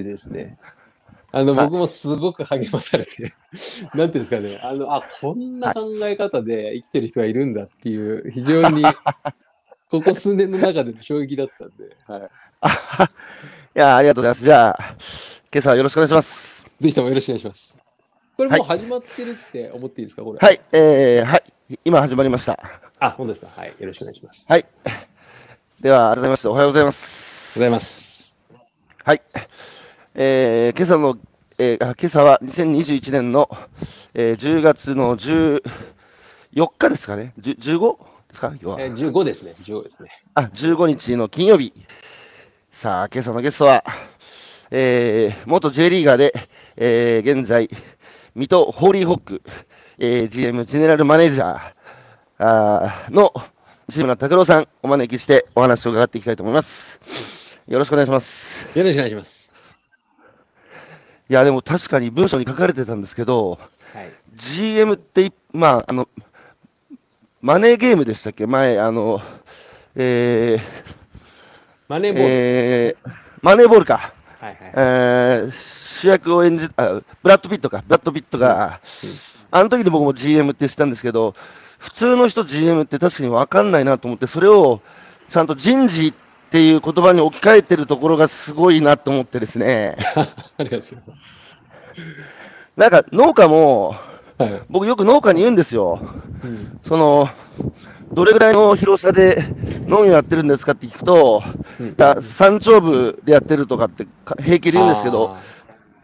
ってですね、あの、僕もすごく励まされて、なんていうんですかね、あの、あ、こんな考え方で生きてる人がいるんだっていう、非常に、ここ数年の中での衝撃だったんで、はい。あ いや、ありがとうございます。じゃあ、今朝はよろしくお願いします。ぜひともよろしくお願いします。これもうはい始まってるって思っていいですか、これ？はい、えー、はい、今始まりました。あ、本当ですか。はい。よろしくお願いします。はい。では、改めましておはようございます。ございます。はい。えー、今朝の、えー、あ今朝は2021年の、えー、10月の14日ですかね。10 15ですか今日は。えー、15ですね。15ですね。あ、15日の金曜日。さあ、今朝のゲストは、えー、元 J リーガーで、えー、現在、水戸ホーリーホック、えー、GM、ジェネラルマネージャーあーの志村拓郎さん、お招きしてお話を伺っていきたいと思います。よろしくお願いします。よろしくお願いします。いや、でも確かに文章に書かれてたんですけど、はい。GM って、まあ、あの、マネーゲームでしたっけ？前、あの、えー、マネーボール。えー、マネーボールか。はいはい。えー主役を演じあ、ブラッド・ピットか、ブラッド・ピットが、あの時に僕も GM って知ったんですけど、普通の人 GM って確かに分かんないなと思って、それをちゃんと人事っていう言葉に置き換えてるところがすごいなと思ってですね、ありがとうございます。なんか農家も、はい。僕よく農家に言うんですよ。うん。その、どれぐらいの広さで農業やってるんですかって聞くと、うん山頂部でやってるとかってか平気で言うんですけど、あ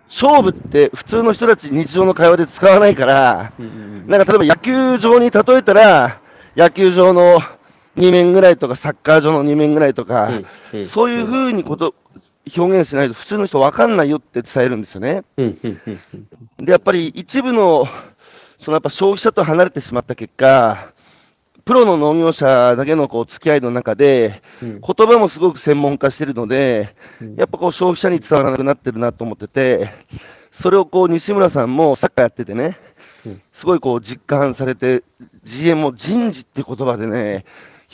勝負って普通の人たち日常の会話で使わないから、なんか例えば野球場に例えたら、野球場の2面ぐらいとか、サッカー場の2面ぐらいとか、うんうん。そういうふうにこと、表現しないと普通の人分かんないよって伝えるんですよね。で、やっぱり一部の、そのやっぱ消費者と離れてしまった結果、プロの農業者だけのこう付き合いの中で、うん。言葉もすごく専門化してるので、うん。やっぱこう消費者に伝わらなくなってるなと思ってて、それをこう西村さんもサッカーやっててねうん、すごいこう実感されて、GM も人事って言葉でね、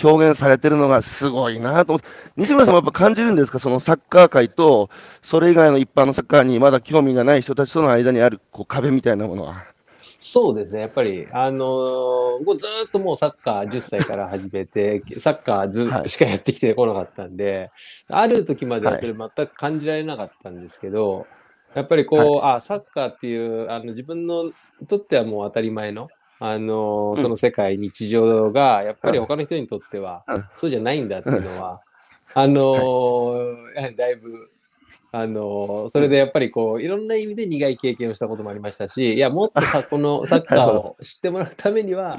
表現されてるのがすごいなと。西村さんもやっぱ感じるんですか、そのサッカー界と、それ以外の一般のサッカーにまだ興味がない人たちとの間にあるこう壁みたいなものは。そうですね、やっぱり、あのー僕ずーっともうサッカー10歳から始めて、サッカーずはい。しかやってきてこなかったんで、ある時までははい。それ全く感じられなかったんですけど、やっぱりこう、あ、サッカーっていう、あの自分のにとってはもう当たり前の、あのーその世界、日常が、やっぱり他の人にとってはうん、そうじゃないんだっていうのは、あの だいぶ、あのそれでやっぱりこういろんな意味で苦い経験をしたこともありましたし、いや、もっとさ、このサッカーを知ってもらうためには、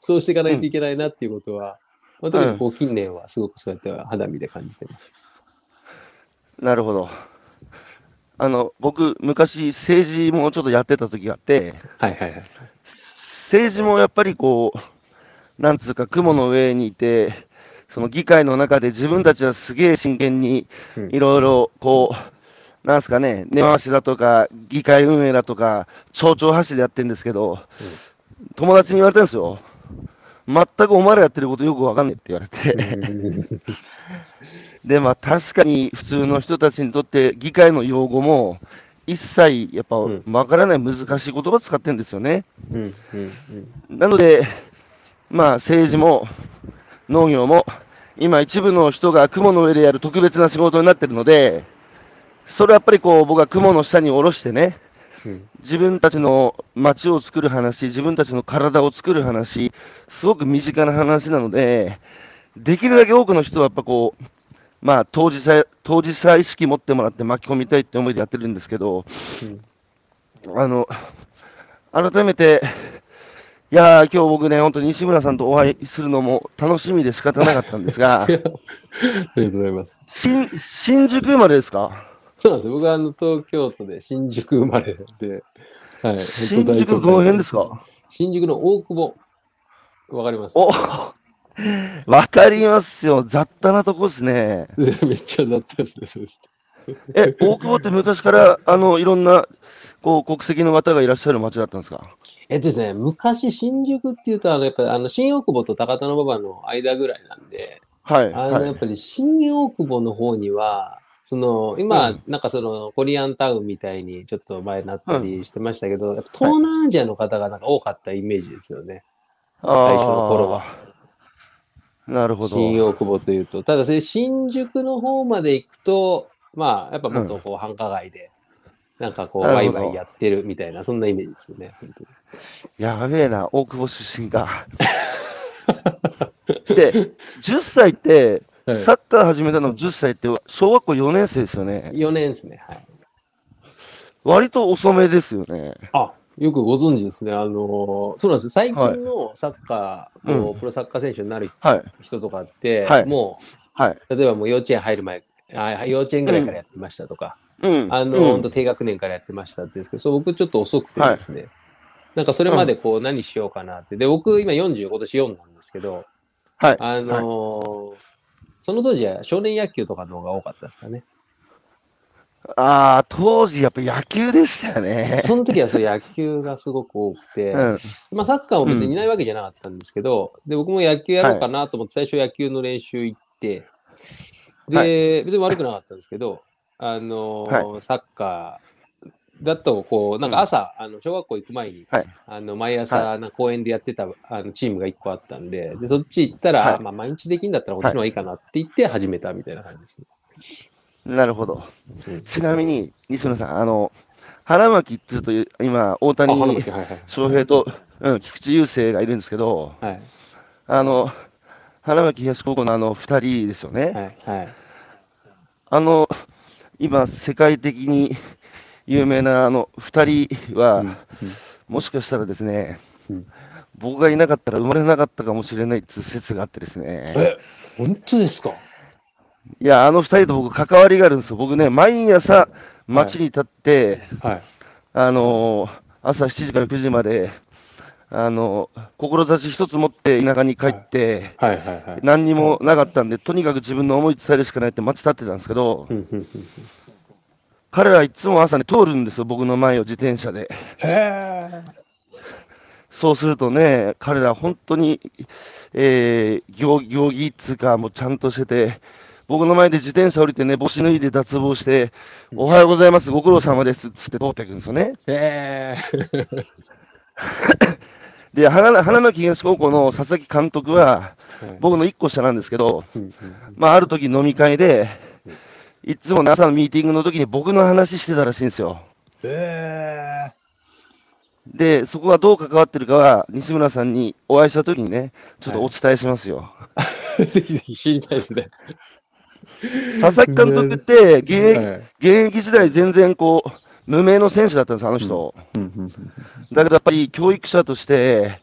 そうしていかないといけないなっていうことは、まあ、特にこう近年はすごくそうやって肌身で感じてます。なるほど。あの、僕、昔政治もちょっとやってた時があって、はいはいはい。政治もやっぱりこう、なんつうか、雲の上にいて、その議会の中で自分たちはすげえ真剣にうんいろいろこう、なんすかね、根回しだとか、議会運営だとか、町長発でやってるんですけど、友達に言われたんですよ。全くお前らやってることよくわかんねえって言われて。で、まあ確かに普通の人たちにとって議会の用語も一切やっぱうん。わからない難しい言葉使ってるんですよね。うん。うん。うん。なので、まあ政治も農業も今一部の人が雲の上でやる特別な仕事になってるので、それはやっぱりこう僕は雲の下に下ろしてね、うん。自分たちの街を作る話、自分たちの体を作る話、すごく身近な話なので、できるだけ多くの人はやっぱこう、まあ当事者、当事者意識持ってもらって巻き込みたいって思いでやってるんですけど、あの、改めて、いやー、今日僕ね、本当に西村さんとお会いするのも楽しみで仕方なかったんですが ありがとうございます。新新宿生まれですか？そうなんですよ。僕はあの東京都で新宿生まれで、はい。新宿のどの辺ですか？新宿の大久保。わかります？お わかりますよ。雑多なとこですね。めっちゃ雑多ですね、そうです。え、大久保って昔から、あの、いろんな、こう、国籍の方がいらっしゃる町だったんですか？えっとですね、昔新宿っていうと、あの、やっぱりあの、新大久保と高田馬場の間ぐらいなんで、はい。あの、はいやっぱり新大久保の方には、その、今、うんなんかその、コリアンタウンみたいにちょっと前になったりしてましたけど、やっぱ東南アジアの方がなんか多かったイメージですよね。最初の頃は。なるほど。新大久保というと。ただ、新宿の方まで行くと、まあ、やっぱもっとこう繁華街で、なんかこう、ワイワイやってるみたいな、そんなイメージですよね。やべえな、大久保出身か。で、10歳って、はいサッカー始めたの10歳って、小学校4年生ですよね。4年ですね。はい。割と遅めですよね。あ、よくご存知ですね。あの、そうなんですよ。最近のサッカー、うんこうプロサッカー選手になるはい。人とかって、はいもはい。う、例えばもう幼稚園入る前、あ幼稚園ぐらいからやってましたとか、うん。あの、うん本当低学年からやってましたってですけど、そう僕ちょっと遅くてですね、なんかそれまでこう何しようかなって。で、僕今40、今年4なんですけど、はい。あのーその当時は少年野球とかの方が多かったですかね。ああ、当時やっぱ野球でしたよね。その時はそう野球がすごく多くて、うん。まあサッカーも別にいないわけじゃなかったんですけど、で、僕も野球やろうかなと思って最初野球の練習行って、で、は別に悪くなかったんですけど、あのーはサッカーだと、こう、なんか朝、あの小学校行く前に、はいあの毎朝、な公園でやってたあのチームが1個あったんで、でそっち行ったら、はいまあ、毎日できんだったらこっちの方がいいかなって言って始めたみたいな感じですね。なるほど。うんちなみに、西村さん、あの、花巻っていうと、今、大あ、谷花巻、はいはい。翔平と、うん、菊池雄星がいるんですけど、はい、あの、花巻東高校のあの二人ですよね。はい、はい。あの、今、世界的に有名なあの二人は、うんうんもしかしたらですね、うん僕がいなかったら生まれなかったかもしれないっていう説があってですね。え、本当ですか？いや、あの二人と僕関わりがあるんですよ。僕ね、毎朝街に立って、はい。あのー朝7時から9時まで、あのー志一つ持って田舎に帰って、はい、はい、はい。何にもなかったんで、とにかく自分の思い伝えるしかないって街立ってたんですけど、彼らいつも朝ね、通るんですよ、僕の前を自転車で。そうするとね、彼ら本当に、えー、行行儀っつうか、もうちゃんとしてて、僕の前で自転車降りてね、帽子脱いで脱帽して、おはようございます、ご苦労様ですっつって通っていくんですよね。へえ。で、花花巻東高校の佐々木監督は、はい僕の1個下なんですけど、まあ、ある時飲み会で、いつもね朝のミーティングの時に僕の話してたらしいんですよ。へで、そこがどう関わってるかは、西村さんにお会いした時にね、ちょっとお伝えしますよ。え。ぜひぜひ知りたいですね。佐々木監督って現役、はい。現役時代全然こう、無名の選手だったんです、あの人。だけどやっぱり教育者として、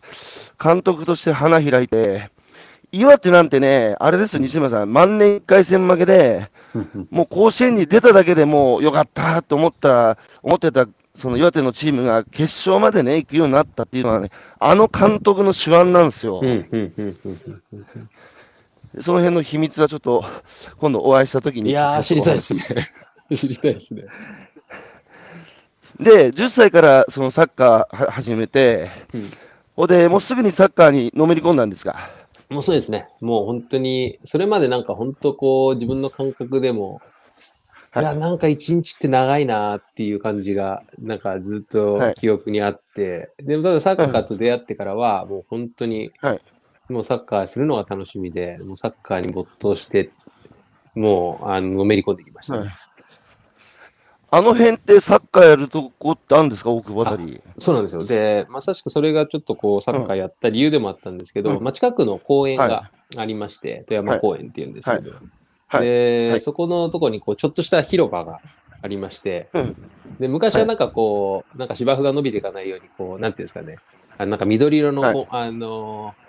監督として花開いて、岩手なんてね、あれですよ、西村さん、万年1回戦負けで、もう甲子園に出ただけでもうよかったと思った、思ってた、その岩手のチームが決勝までね、行くようになったっていうのはね、あの監督の手腕なんですよ。その辺の秘密はちょっと、今度お会いした時に。いやー、知りたいですね。知りたいですね。で、10歳からそのサッカーは始めて、うんほんで、もうすぐにサッカーにのめり込んだんですか？もうそうですね。もう本当に、それまでなんか本当こう、自分の感覚でも、い、はいや、なんか一日って長いなっていう感じが、なんかずっとはい記憶にあって、でもただサッカーと出会ってからは、もう本当に、はいもうサッカーするのが楽しみで、もうサッカーに没頭して、もう、あの、のめり込んできましたね。はい。あの辺ってサッカーやるとこってあるんですか、大久保あたり。そうなんですよ。で、まさしくそれがちょっとこう、サッカーやった理由でもあったんですけど、うんまあ、近くの公園はがありまして、富山公園っていうんですけど、はい。で、はい。そこのとこにこう、ちょっとした広場がありまして、うん。で、昔はなんかこう、なんか芝生が伸びていかないように、こう、なんていうんですかね、あなんか緑色の、あのー、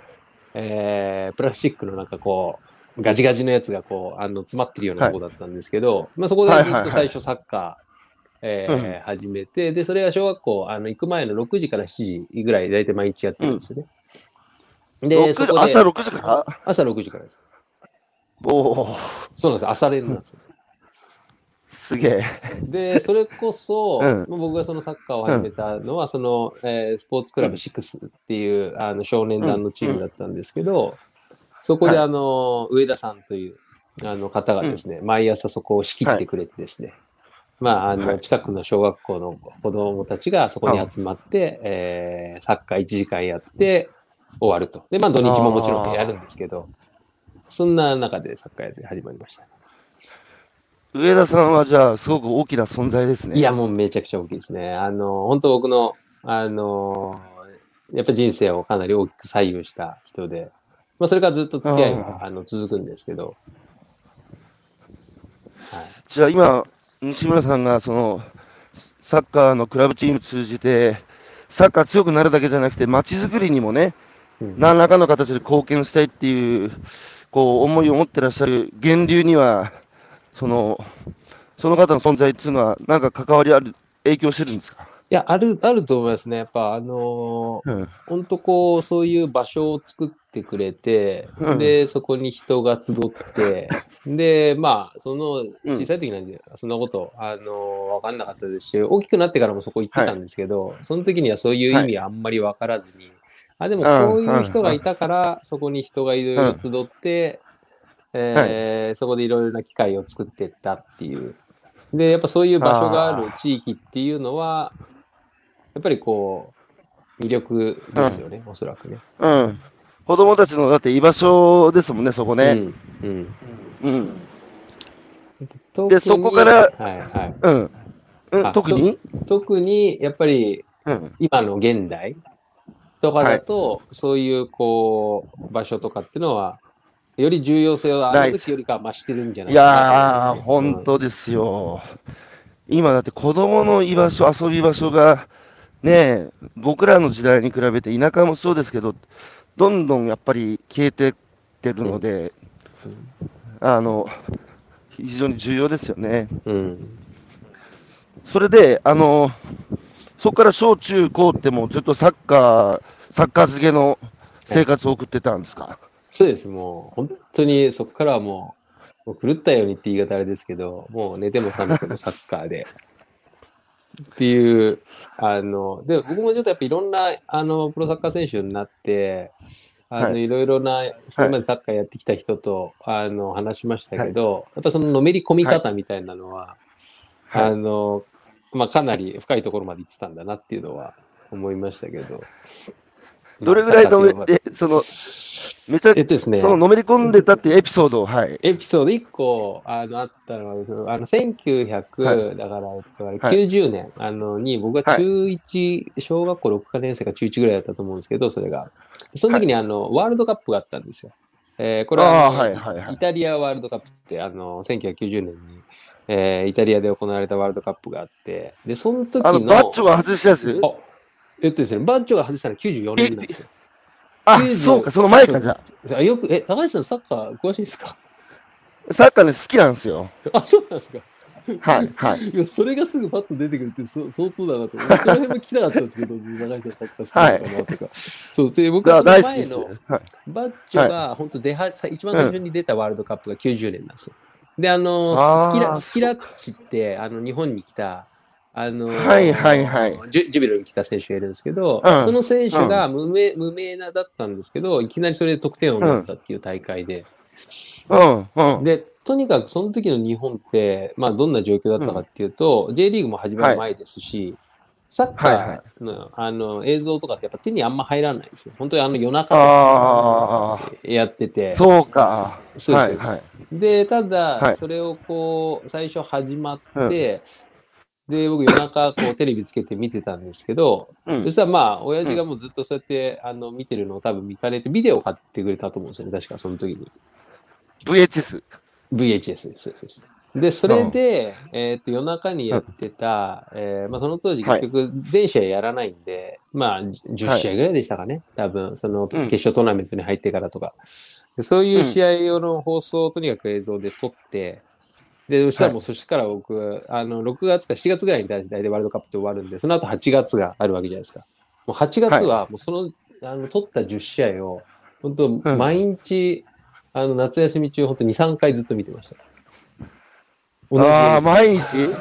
えープラスチックのなんかこう、ガジガジのやつがこう、あの、詰まってるようなとこだったんですけど、まあそこでずっと最初サッカー、えー始めて、で、それが小学校、あの、行く前の6時から7時ぐらい、大体毎日やってるんですよね。で、6そこで朝6時から？朝6時からです。おお、そうなんです。朝練なんですよ。すげえ。で、それこそ、うんまあ僕がそのサッカーを始めたのは、その、えースポーツクラブ6っていう、あの少年団のチームだったんですけど、そこではいあの、上田さんという、あの方がですね、毎朝そこを仕切ってくれてですね、まあ、あの、はい近くの小学校の子供たちがそこに集まって、えーサッカー1時間やって終わると。で、まあ土日ももちろんやるんですけど、そんな中でサッカーやって始まりました。上田さんはじゃあ、すごく大きな存在ですね。いや、もうめちゃくちゃ大きいですね。あの、本当僕の、あの、やっぱ人生をかなり大きく左右した人で、まあそれからずっと付き合いがあの続くんですけど、はい。じゃあ今、西村さんがそのサッカーのクラブチーム通じて、サッカー強くなるだけじゃなくて、街づくりにもね、うん何らかの形で貢献したいっていう、こう、思いを持ってらっしゃる源流には、その、その方の存在っていうのは、なんか関わりある、影響してるんですか？いや、ある、あると思いますね。やっぱ、あのーうん。本当こう、そういう場所を作ってくれて、うん。で、そこに人が集って、で、まあ、その、うん。小さい時なんで、そんなこと、あの、わかんなかったですし、大きくなってからもそこ行ってたんですけど、その時にはそういう意味はあんまりわからずに、あ、でもこういう人がいたから、そこに人がいろいろ集って、えーそこでいろいろな機会を作っていったっていう。で、やっぱそういう場所がある地域っていうのは、やっぱりこう、魅力ですよね、おそらくね。うん。子供たちの、だって居場所ですもんね、そこね。うん。うん。うん。でそこからはいはい。うん。うん、あ特に？特に、やっぱり、うん。今の現代とかだと、そういうこう、場所とかっていうのは、より重要性をあの時よりかは増してるんじゃないいかなと思いやー、本当ですよ。今だって子供の居場所、遊び場所が、ねえ、僕らの時代に比べて田舎もそうですけど、どんどんやっぱり消えてってるので、あの、非常に重要ですよね。うん。それで、あの、そこから小中高ってもうずっとサッカー、サッカー漬けの生活を送ってたんですか、そうです、もう、本当にそこからはもう、もう狂ったようにって言い方あれですけど、もう寝ても覚めてもサッカーで。っていう、あの、で、僕もちょっとやっぱいろんな、あの、プロサッカー選手になって、あの、、はい。ろいろな、それまでサッカーやってきた人と、あの、話しましたけど、やっぱそののめり込み方みたいなのは、はい。あの、まあ、かなり深いところまで行ってたんだなっていうのは思いましたけど。どれぐらいのまあサッカーっていうのはえ、その、めちゃえっとですね、そののめり込んでたっていうエピソードを、はい。エピソード1個あのあったのは、あの1900、はい。だから、えっとはい。90年、あのに、僕が中1、小学校6か年生か中1ぐらいだったと思うんですけど、それが。その時にあの、ワールドカップがあったんですよ。えーこれははいはいはい。イタリアワールドカップって言って、あの1990年に、えーイタリアで行われたワールドカップがあって、で、その時の。あの、バッチョが外したやつあえっとですね、バッチョが外したのは94年なんですよ。あ90、そうか、その前か、じゃあよく、え、高橋さんサッカー詳しいですか？あ。サッカーね、好きなんですよ。あ、そうなんですか。はい、はい。いや、それがすぐパッと出てくるってそ相当だなと思って、その辺も聞きたかったんですけど、長井さんサッカー好きなのかなとか。そうで、僕はその。前のはい。バッチョが本当出は、さ一番最初に出たワールドカップが90年なんですよ。で、あの、スキラ、スキラッチって、あの、日本に来た、あのはいはいはいジュジュビロに来た選手がいるんですけど、うんその選手が無名、無名なだったんですけど、いきなりそれで得点王になったっていう大会で、うん、うん。で、とにかくその時の日本って、まあどんな状況だったかっていうと、J リーグも始まる前ですし、サッカーの,、あの映像とかってやっぱ手にあんま入らないんですよ。本当にあの夜中とやってて。そうか。そうですはい、はい。で、ただ、はいそれをこう、最初始まって、で、僕夜中こうテレビつけて見てたんですけど、うんそしたらまあ、親父がもうずっとそうやって、あの見てるのを多分見かねて、ビデオを買ってくれたと思うんですよね、確かその時に。VHS。VHS です。そうですで、それで、えっと、夜中にやってた、えーまあ、その当時はい結局全試合やらないんで、まあ、10試合ぐらいでしたかね。多分、その、決勝トーナメントに入ってからとか。でそういう試合用の放送をとにかく映像で撮って、で、そしたらもう、そしてから僕、あの、6月か7月ぐらいに大体ワールドカップって終わるんで、その後8月があるわけじゃないですか。もう8月は、もうその、あの、撮った10試合を、本当うん毎日、あの、夏休み中、本当2、3回ずっと見てました。ああ、毎日？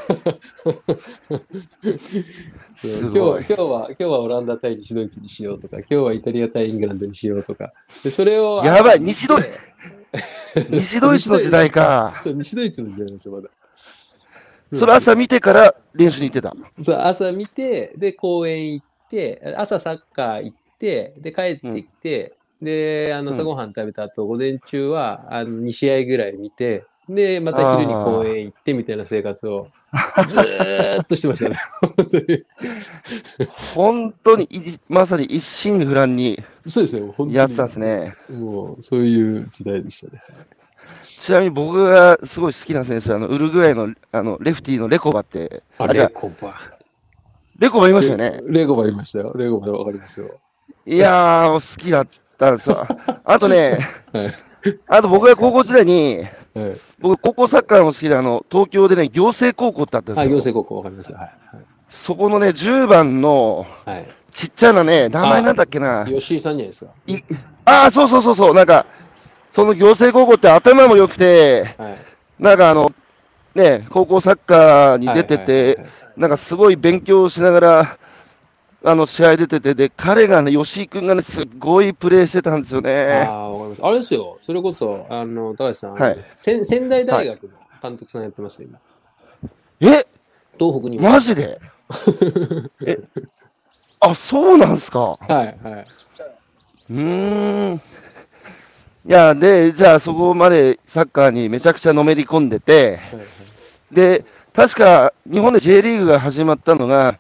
今日今日は、今日はオランダ対西ドイツにしようとか、今日はイタリア対イングランドにしようとか。で、それを。やばい西ドイツ？西ドイツの時代か。そう、西ドイツの時代ですよ、まだ。それ朝見てから練習に行ってた。そう、朝見て、で、公園行って、朝サッカー行って、で、帰ってきて、で、あの、うん朝ごはん食べた後、午前中は、あの、2試合ぐらい見て、で、また昼に公園行ってみたいな生活を、ずーっとしてましたね。本当に。本当にい、まさに一心不乱にそうですよ、本当に。やってたんですね。もう、そういう時代でしたね。ちなみに僕がすごい好きな選手は、あのウルグアイのあのレフティーのレコバって、あ、レコバ。レコバいましたよね。レコバいましたよ。レコバわかりますよ。いやー、好きだったんですよ。あとね、はい。あと僕が高校時代に、はい。僕、高校サッカーも好きで、あの東京でね、行政高校ってあったんあ、ですよ。行政高校わかりますよ。はい。そこのね、10番のはい。はいちっちゃなね、名前なんだっけな。吉井さんじゃないですか。いああ、そうそうそうそう、なんか、その行政高校って頭も良くて、はい。なんかあの、ね、高校サッカーに出てはいはいはいてはい、なんかすごい勉強しながら、あの、試合出てて、で、彼がね、吉井君がね、すっごいプレーしてたんですよあね。あ、わかります。あれですよ。それこそ、あの、高橋さん、はい仙仙台大学の監督さんやってますよ、今。え、東北にも。マジで？え、あ、そうなんすか？はい、はい。うーん。いや、で、じゃあそこまでサッカーにめちゃくちゃのめり込んでて、はいはいで、確か日本で J リーグが始まったのが、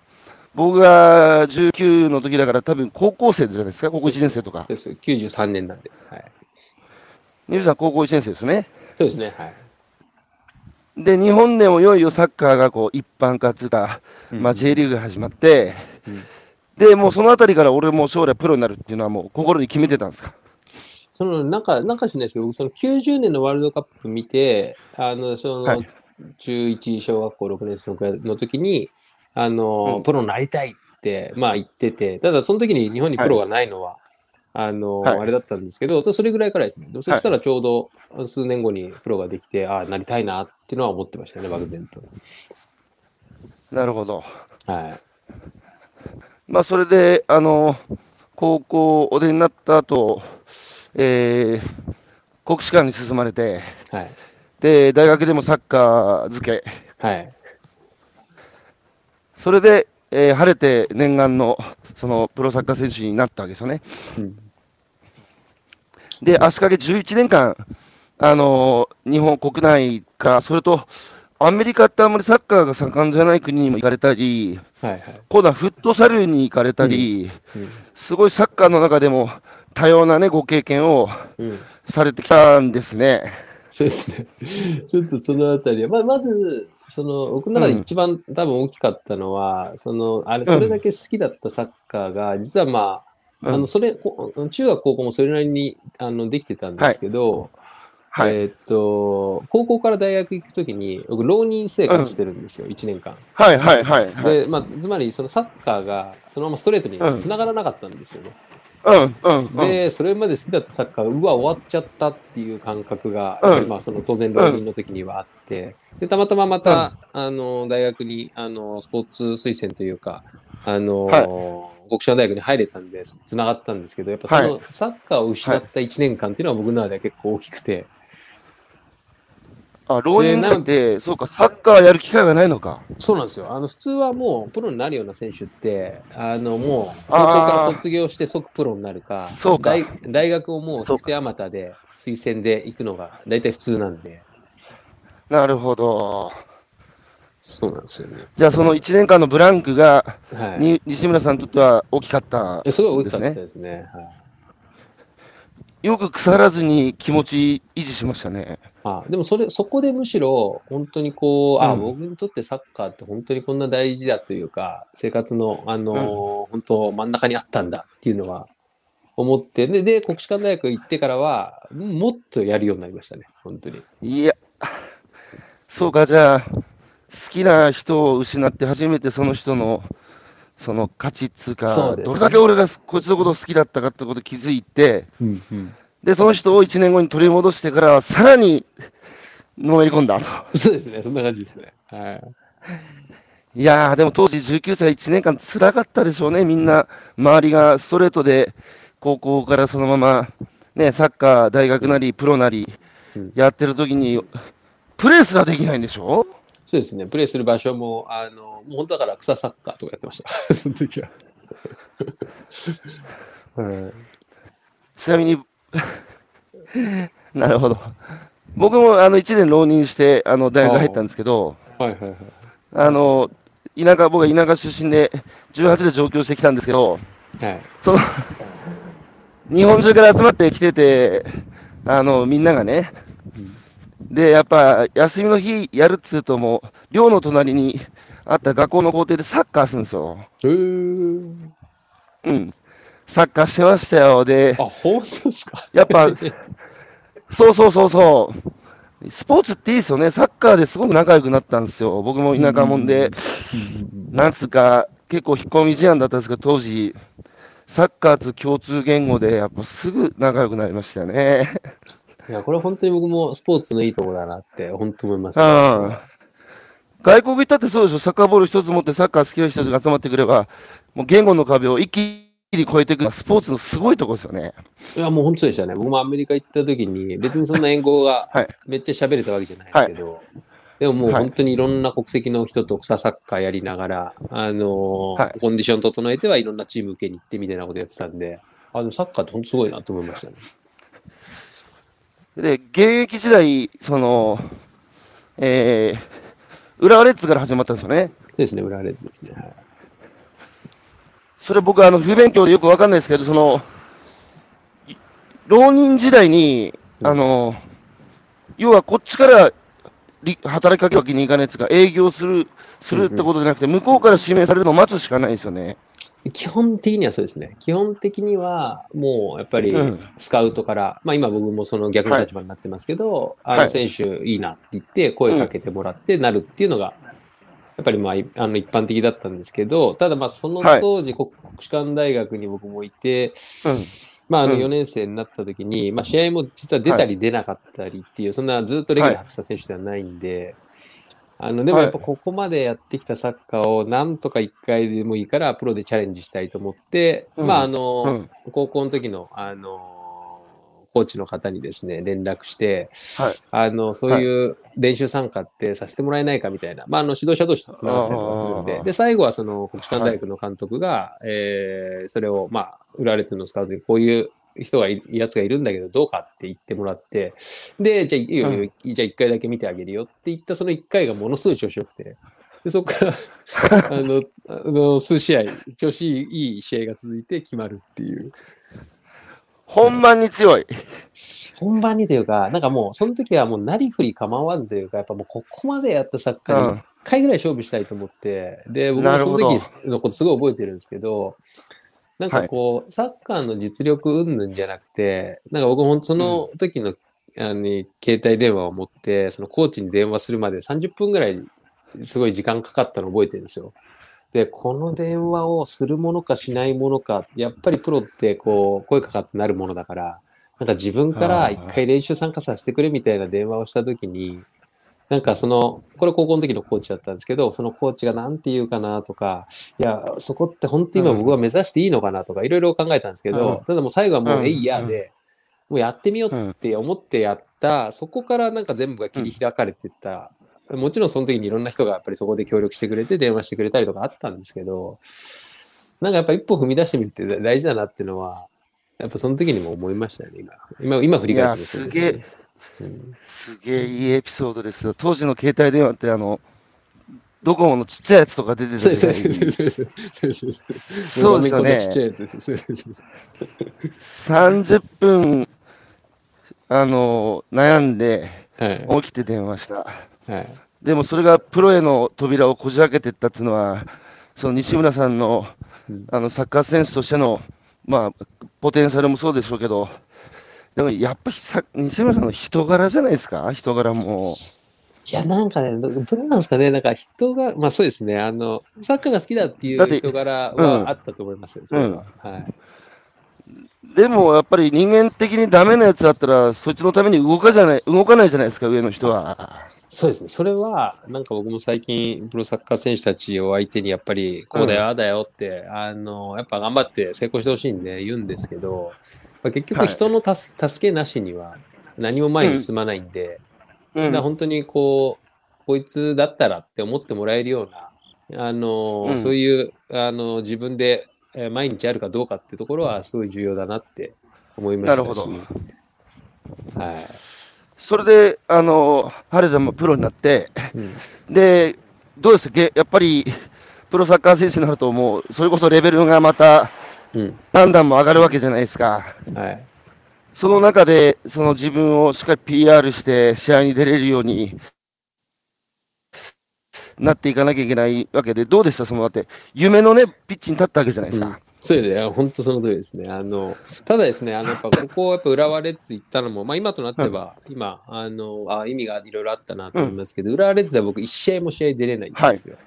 僕が19の時だから多分高校生じゃないですか、高校1年生とか。です。93年なんで。はい。ニルさん高校1年生ですね。そうですね。はい。で、日本でもいよいよサッカーがこう一般化つうか、うんまあ、J リーグが始まって、うんで、もうそのあたりから俺も将来プロになるっていうのはもう心に決めてたんですか？その、なんか、なんかしないですけど、僕、その90年のワールドカップ見て、あの、そのはい、中1小学校6年生の時に、あの、うんプロになりたいって、まあ言ってて、ただその時に日本にプロがないのは、あの、はいあれだったんですけど、それぐらいからですね。そしたらちょうど数年後にプロができて、ああ、なりたいなっていうのは思ってましたね、漠然と。なるほど。はい。まあ、それで、あの、高校お出になった後、えー、国士舘に進まれて、はい。で、大学でもサッカー漬け、はい。それで、えー晴れて念願のそのプロサッカー選手になったわけですよね。うんで、足掛け11年間、あのー日本国内か、それとアメリカってあんまりサッカーが盛んじゃない国にも行かれたり、はい。はい。今度はフットサルに行かれたり、うん。すごいサッカーの中でも多様な、ね、ご経験をうん。されてきたんですね。そうですね。ちょっとそのあたりは、まあ、まず、その、僕の中で一番多分大きかったのは、その、あれ、それだけ好きだったサッカーが、実はまあ、うんあの、それ、こ中学、高校もそれなりに、あの、できてたんですけど、はい。えーっと、高校から大学行くときに、僕、浪人生活してるんですよ、1年間。はい、はい、はい。はいで、まあ、つつまり、そのサッカーが、そのままストレートに繋がらなかったんですよね。うん、うん、うん。で、それまで好きだったサッカーが、うわ、終わっちゃったっていう感覚が、まあ、その当然浪人の時にはあって、で、たまたままた、あの、大学に、あの、スポーツ推薦というか、あの、はい。国士舘大学に入れたんで、つながったんですけど、やっぱその、はサッカーを失った1年間っていうのは僕の中では結構大きくて、あ、浪人だって、そうか、サッカーやる機会がないのか。そうなんですよ。あの、普通はもう、プロになるような選手って、あの、もう、高校から卒業して即プロになるか、そうか大大学をもう、そうか引く手あまたで、推薦で行くのが、大体普通なんで、なるほど。そうなんですよね。じゃあ、その1年間のブランクが、はい。に西村さんにとっては大きかったえすごい大きかったですね。ですね。はいよく腐らずに気持ち維持しましたね。あでもそれ、そこでむしろ、本当にこう、あ、うん僕にとってサッカーって本当にこんな大事だというか、生活の、あのー本当真ん中にあったんだっていうのは思って、で、で国士舘大学行ってからは、もっとやるようになりましたね、本当に。いや、そうか、じゃあ、好きな人を失って初めてその人の、その価値っつうか、どれだけ俺がこいつのことを好きだったかってこと気づいて、うんうん。で、その人を1年後に取り戻してからは、さらにのめり込んだ。と。そうですね、そんな感じですね。はい。いやー、でも当時19歳1年間辛かったでしょうね、みんな、周りがストレートで高校からそのままね、サッカー、大学なり、プロなりうん、やってる時に、プレーすらできないんでしょ？そうですね、プレイする場所も、あの、本当だから草サッカーとかやってました。その時は。うんちなみに、なるほど。僕もあの1年浪人してあの大学入ったんですけど、はいはいはい。あの田舎僕は田舎出身で、18で上京してきたんですけど、はい。その日本中から集まってきてて、あのみんながね、で、やっぱ休みの日やるっつうと、もう寮の隣にあった学校の校庭でサッカーするんですよ。うーん。うん。サッカーしてましたよ。であ、、本当ですか？やっぱ、そうそうそうそう。スポーツっていいですよね。サッカーですごく仲良くなったんですよ。僕も田舎もんで、なんつうか、結構引っ込み思案だったんですけど、当時、サッカーと共通言語で、やっぱすぐ仲良くなりましたよね。いや、これ本当に僕もスポーツのいいところだなって、本当思います、うん。外国行ったってそうでしょ。サッカーボール一つ持ってサッカー好きな人たちが集まってくれば、もう言語の壁を一気に越えていく、スポーツのすごいところですよね。いや、もう本当でしたね。僕もアメリカ行った時に、別にそんな英語が はいめっちゃ喋れたわけじゃないですけど、でももうはい本当にいろんな国籍の人と草サッカーやりながら、あのーはいコンディション整えてはいろんなチーム受けに行ってみたいなことやってたんで、あでもサッカーって本当すごいなと思いましたね。で、現役時代、その、えー、浦和レッズから始まったんですよね。ですね、浦和レッズですね。はいそれ僕、あの、不勉強でよくわかんないですけど、その、い浪人時代に、うんあの、要はこっちからり働きかけるわけにいかないですが、営業する、するってことじゃなくて、向こうから指名されるのを待つしかないですよね。基本的にはそうですね。基本的には、もうやっぱりうん。スカウトから、まあ今僕もその逆の立場になってますけど、あはい。の選手いいなって言って声かけてもらってなるっていうのが、やっぱりまあいあの一般的だったんですけど、ただまあそのはい。当時、国国士舘大学に僕もいて、うん。まああのうん。4年生になった時に、まあ試合も実は出たり出なかったりっていう、そんなずっとレギュラー張ってた選手ではないんで、あのでもやっぱここまでやってきたサッカーをなんとか1回でもいいからプロでチャレンジしたいと思って、うん。まああの、うん。高校の時のあのコーチの方にですね連絡して、はい。あのそういう練習参加ってさせてもらえないかみたいな、まあ、あの指導者同士つながってたりとかするんで。で最後はその国士舘大学の監督が、えーそれを、まあ、浦和レッズのスカウトにこういう人がいやつがいるんだけどどうかって言ってもらってでじゃあいいよいいよ、じゃあ1回だけ見てあげるよって言ったその1回がものすごい調子よくて。でそこから あのあの数試合調子いい試合が続いて決まるっていう。本番に強い。本番にというか、なんかもう、その時はもうなりふり構わずというか、やっぱもうここまでやったサッカーに1回ぐらい勝負したいと思って、で、僕もその時のことすごい覚えてるんですけど、なんかこう、サッカーの実力云々じゃなくて、なんか僕もその時の、あの携帯電話を持って、そのコーチに電話するまで30分ぐらいすごい時間かかったのを覚えてるんですよ。で、この電話をするものかしないものか、やっぱりプロってこう、声かかってなるものだから、なんか自分から一回練習参加させてくれみたいな電話をしたときに、なんかその、これ高校の時のコーチだったんですけど、そのコーチが何て言うかなとか、いや、そこって本当に今僕は目指していいのかなとか、いろいろ考えたんですけど、うん。ただもう最後はもう、うん。えいやで、もうやってみようって思ってやった、そこからなんか全部が切り開かれていった。もちろんその時にいろんな人がやっぱりそこで協力してくれて電話してくれたりとかあったんですけど、なんかやっぱ一歩踏み出してみるって大事だなっていうのは、やっぱその時にも思いましたよね、今。今、今振り返ってもそうですし。いやすげえいいエピソードですよ。当時の携帯電話って、あの、ドコモのちっちゃいやつとか出てたそう時です、よね画面こんなちっちゃいやつです。そうですそうです30分、あの、悩んで、はい。起きて電話した。はい。でもそれがプロへの扉をこじ開けていったっていうのは、その西村さんのうんあのサッカー選手としての、まあ、ポテンシャルもそうでしょうけど、でもやっぱりさ西村さんの人柄じゃないですか、人柄も。いや、なんかね、どどうなんですかね、なんか人が、まあそうですね、あの、サッカーが好きだっていう人柄うんはあったと思いますよ、それは。はい。でもやっぱり人間的にダメなやつだったら、そいつのために動かじゃない動かないじゃないですか、上の人は。そうですね。それは、なんか僕も最近、プロサッカー選手たちを相手に、やっぱり、こうだよ、うんああだよって、あの、やっぱ頑張って成功してほしいんで言うんですけど、まあ結局はい人のたす助けなしには何も前に進まないんで、うんだ本当にこう、こいつだったらって思ってもらえるような、あの、うんそういう、あの、自分でえー毎日あるかどうかってところはすごい重要だなって思いましたし。なるほどはい。それで、あの、ハレさんもプロになって、うんで、どうですか、やっぱり、プロサッカー選手になると、もう、それこそレベルがまた、うん。何段も上がるわけじゃないですか。はい。その中で、その自分をしっかり PR して、試合に出れるようになっていかなきゃいけないわけで、どうでした、そのだって、夢のね、ピッチに立ったわけじゃないですか。そうですね、本当その通りですね。あの、ただですね、あの、やっぱここ、やっぱ浦和レッズ行ったのも、まあ今となっては、今、あの、あ意味がいろいろあったなと思いますけど、浦和レッズは僕一試合も試合出れないんですよ。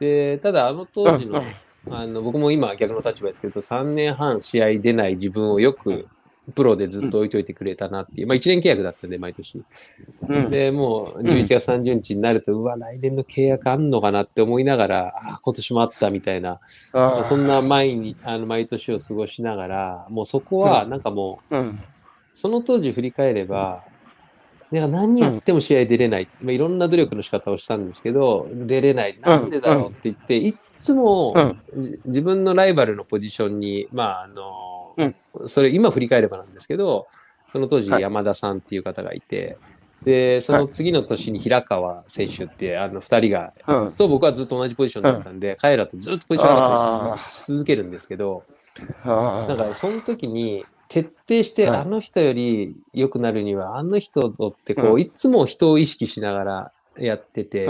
で、ただあの当時の、あの、僕も今逆の立場ですけど、3年半試合出ない自分をよく、プロでずっと置いといてくれたなっていう、まあ1年契約だったんで、毎年。うん。で、もう11月30日になると、うわ、来年の契約あんのかなって思いながら、ああ、今年もあったみたいな、そんな毎日あの毎年を過ごしながら、もうそこはなんかもう、うん。その当時振り返れば、なんか何やっても試合出れない、まあ、いろんな努力の仕方をしたんですけど、出れない、なんでだろうって言って、いっつも、自分のライバルのポジションに、まああのうん。それ今振り返ればなんですけど、その当時はい。山田さんっていう方がいて、で、その次の年に平川選手って、あの二人がうん。と僕はずっと同じポジションだったんで、彼らとずっとポジション争いしし続けるんですけど、なんかその時に徹底してはい。あの人より良くなるには、あの人とってこう、うん。いつも人を意識しながらやってて、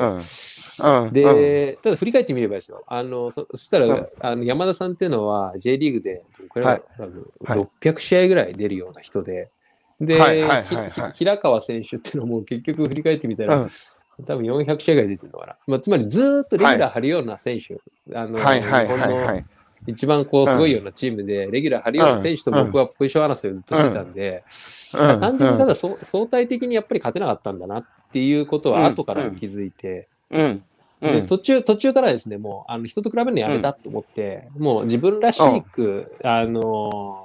で、ただ振り返ってみればですよ。あの、そそしたら、うん。あの山田さんっていうのは J リーグで、これははい。多分はい。600試合ぐらい出るような人で、で、平川選手っていうのも結局振り返ってみたら、うん。多分400試合ぐらい出てるのかな。まあ、つまりずーっとレギュラー張るような選手、あの、日本の。一番こうすごいようなチームで、レギュラー張るような選手と僕はポジション争いをずっとしてたんで、まあ単純にただそ相対的にやっぱり勝てなかったんだなっていうことは後から気づいて、うん。うん。で途中、途中からですね、もうあの人と比べるのやめたと思って、もう自分らしく、あの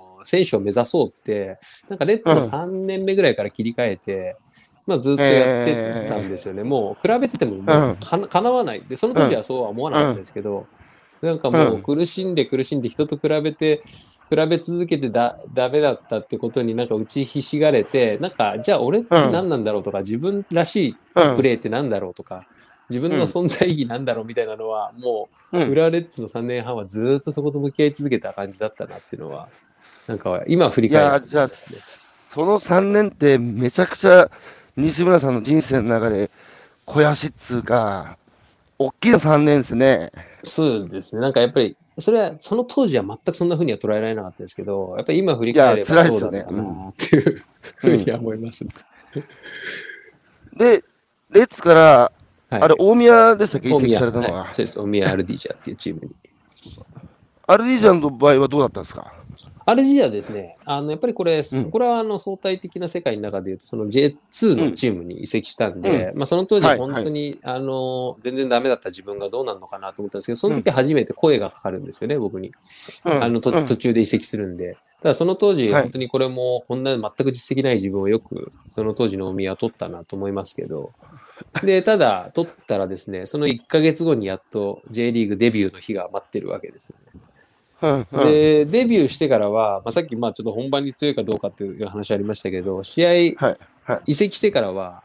ー選手を目指そうって、なんかレッツの3年目ぐらいから切り替えて、まあずっとやってたんですよね。もう比べててももうかなかなわない。で、その時はそうは思わなかったですけど、なんかもう苦しんで苦しんで人と比べて、比べ続けてだダメだったってことになんか打ちひしがれて、なんかじゃあ俺って何なんだろうとか、自分らしいうんプレーって何だろうとか、自分の存在意義なんだろうみたいなのは、もう、うん浦和レッズの3年半はずーっとそこと向き合い続けた感じだったなっていうのは、なんか今振りいや返るとじゃあ。その3年ってめちゃくちゃ西村さんの人生の中で肥やしっつうか、大きな3年ですね。そうですね。なんかやっぱり、それは、その当時は全くそんな風には捉えられなかったですけど、やっぱり今振り返ればそうだったなっていうふうには思いますね。で、レッツから、はいあれ、大宮でしたっけ、移籍されたのは。はいそうです。大宮アルディジャっていうチームに。アルディージャンの場合はどうだったんですか？アルジアですね、あのやっぱりこれ、うん。これはあの相対的な世界の中でいうと、その J2 のチームに移籍したんで、まあ、その当時、はい本当に、あの全然ダメだった自分がどうなるのかなと思ったんですけど、その時初めて声がかかるんですよね、僕に。あの途中で移籍するんで。ただその当時、はい。本当にこれも、こんな全く実績ない自分をよく、その当時の大宮は取ったなと思いますけど、で、ただ、取ったらですね、その1ヶ月後にやっと J リーグデビューの日が待ってるわけですよね。うんうんで、デビューしてからは、まあ、さっきまあちょっと本番に強いかどうかっていう話ありましたけど、試合、はいはい移籍してからは、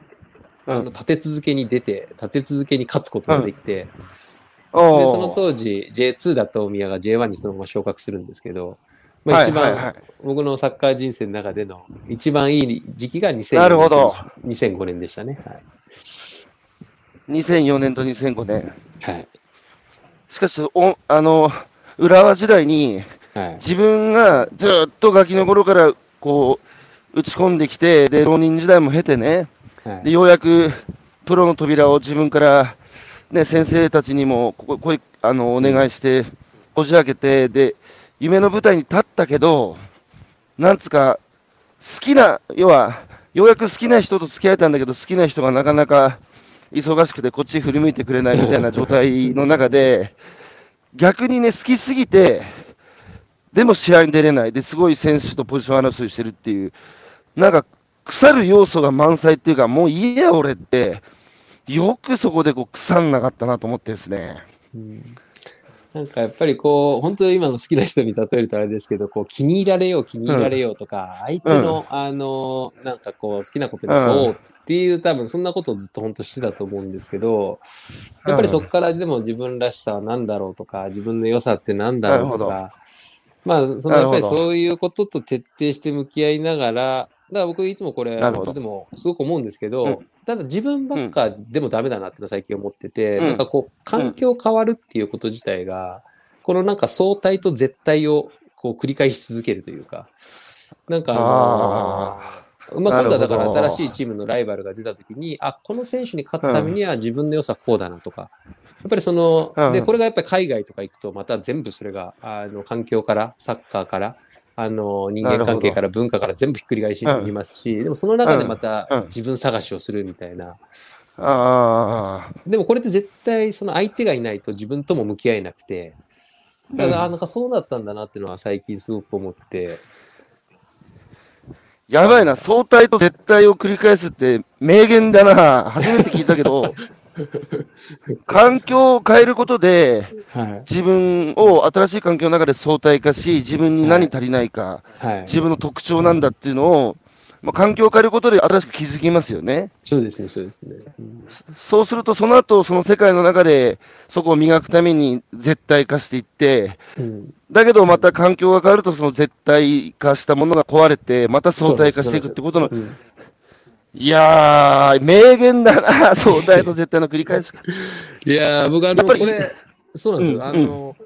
うんあの立て続けに出て、立て続けに勝つことができて、おーでその当時 J2 だった大宮が J1 にそのまま昇格するんですけど、まあ、一番、はいはいはい僕のサッカー人生の中での一番いい時期が2004なるほど年2005年でしたね。はい。2004年と2005年。はい。しかし、おあの、浦和時代に、はい。自分がずっとガキの頃からこう打ち込んできて、で浪人時代も経てね、はい。でようやくプロの扉を自分から、ね、先生たちにもこここいあのお願いして、こじ開けてで、夢の舞台に立ったけど、なんつうか、好きな、要は、ようやく好きな人と付き合えたんだけど、好きな人がなかなか忙しくてこっち振り向いてくれないみたいな状態の中で、逆にね、好きすぎて、でも試合に出れない、ですごい選手とポジション争いしてるっていう、なんか腐る要素が満載っていうか、もういいや、俺って、よくそこでこう腐んなかったなと思ってですね。うん。なんかやっぱりこう、本当に今の好きな人に例えるとあれですけど、こう気に入られよう、気に入られようとか、相手の、あの、なんかこう、好きなことにそうっていう、多分そんなことをずっと本当してたと思うんですけど、やっぱりそこからでも自分らしさは何だろうとか、自分の良さって何だろうとなか、まあ、そのやっぱりそういうことと徹底して向き合いながら、だから僕いつもこれ、なるほど。本当でもすごく思うんですけど、うん。ただ自分ばっかでもダメだなっていうのは最近思ってて、うん。なんかこう、環境変わるっていうこと自体が、このなんか相対と絶対をこう繰り返し続けるというか、なんかあのあまあ、今度はだから新しいチームのライバルが出たときに、あ、この選手に勝つためには自分の良さこうだなとか、やっぱりその、うん。で、これがやっぱり海外とか行くと、また全部それが、あの、環境から、サッカーから、あの、人間関係から文化から全部ひっくり返しになりますし、でもその中でまた自分探しをするみたいな。あ、でもこれって絶対その相手がいないと自分とも向き合えなくて、だから、あなんかそうだったんだなっていうのは最近すごく思って、やばいな、相対と絶対を繰り返すって名言だな、初めて聞いたけど、環境を変えることで、はい。自分を新しい環境の中で相対化し、自分に何足りないか、はい。自分の特徴なんだっていうのを、まあ、環境を変えることで新しく気づきますよね。そうですね、そうですね。うんそうすると、その後、その世界の中で、そこを磨くために絶対化していって、うんだけどまた環境が変わると、その絶対化したものが壊れて、また相対化していくってことの、うんいやー、名言だな、相対と絶対の繰り返し。いやー、僕あの、やっぱりこれ、そうなんですよ。うんあの、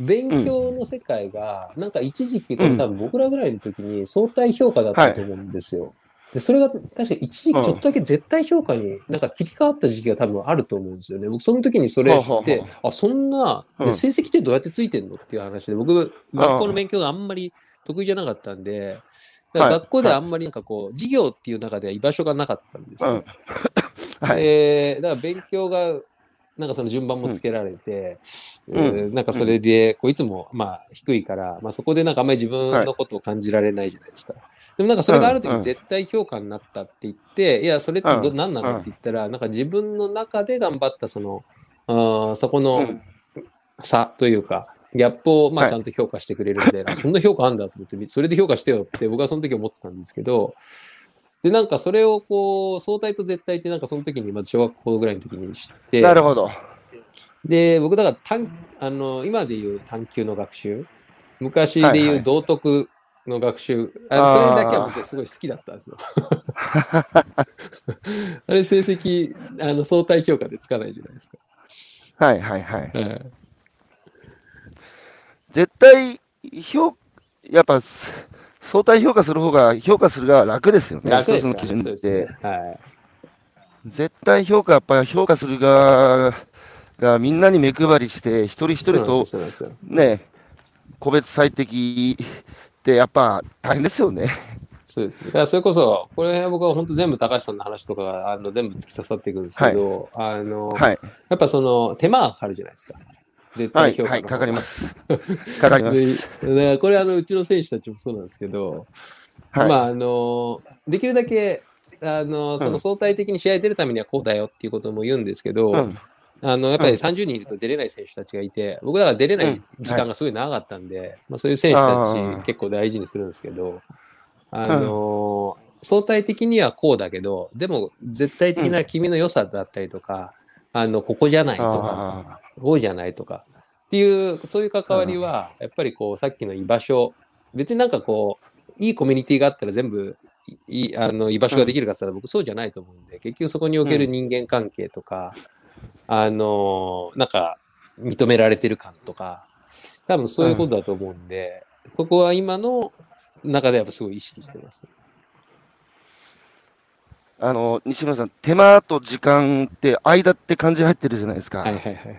勉強の世界が、なんか一時期、これ多分僕らぐらいの時に相対評価だったと思うんですよ。で、それが確か一時期ちょっとだけ絶対評価になんか切り替わった時期が多分あると思うんですよね。僕その時にそれ知ってあ、そんな、成績ってどうやってついてんのっていう話で、僕、学校の勉強があんまり得意じゃなかったんで、学校ではあんまりなんかこう、授業っていう中では居場所がなかったんですよ。うん。はい。で、だから勉強が、なんかその順番もつけられて、うん。えーなんかそれで、こういつもまあ低いから、まあそこでなんかあんまり自分のことを感じられないじゃないですか。でもなんかそれがある時うんうん。絶対評価になったって言って、いや、それってどうん。何なのって言ったら、なんか自分の中で頑張ったその、あーそこうのん。差というか、ギャップをまはい。あちゃんと評価してくれるんで、あそんな評価あんだと思って、それで評価してよって僕はその時思ってたんですけど、で、なんかそれをこう、相対と絶対ってなんかその時に、まず小学校ぐらいの時に知って、なるほど。で、僕だから探、あの、今で言う探究の学習、昔ではいはい言う道徳の学習、あのあーそれだけは僕すごい好きだったんですよ。あれ成績、あの、相対評価でつかないじゃないですか。はいはいはい。はい絶対評、やっぱ、相対評価する方が、評価するが楽ですよね。楽ですの基準でね。。はい。絶対評価、やっぱり評価する側がみんなに目配りして、一人一人と。ね、個別最適ってやっぱ大変ですよね。そうですね。だからそれこそ、これ僕は本当全部高橋さんの話とかがあの全部突き刺さってくるんですけど、あの、はい。やっぱその手間がかかるじゃないですか。絶はい、対評価のはい、かかりまます。かかります。でだからこれあのうちの選手たちもそうなんですけど、はい。まああのできるだけあのその相対的に試合出るためにはこうだよっていうことも言うんですけど、うん。あのやっぱりうん。30人いると出れない選手たちがいて、僕だから出れない時間がすごい長かったんで、まあ、そういう選手たち結構大事にするんですけど、あの相対的にはこうだけど、でも絶対的な君の良さだったりとか、あのここじゃないとか、あこうじゃないとかっていう、そういう関わりは、やっぱりこうさっきの居場所、別になんかこう、いいコミュニティがあったら全部いいあの居場所ができるかって言ったら僕そうじゃないと思うんで、結局そこにおける人間関係とか、あの、なんか認められてる感とか、多分そういうことだと思うんで、ここは今の中でやっぱすごい意識してます。あの、西村さん、手間と時間って間って漢字入ってるじゃないですか。はいはいはいはい。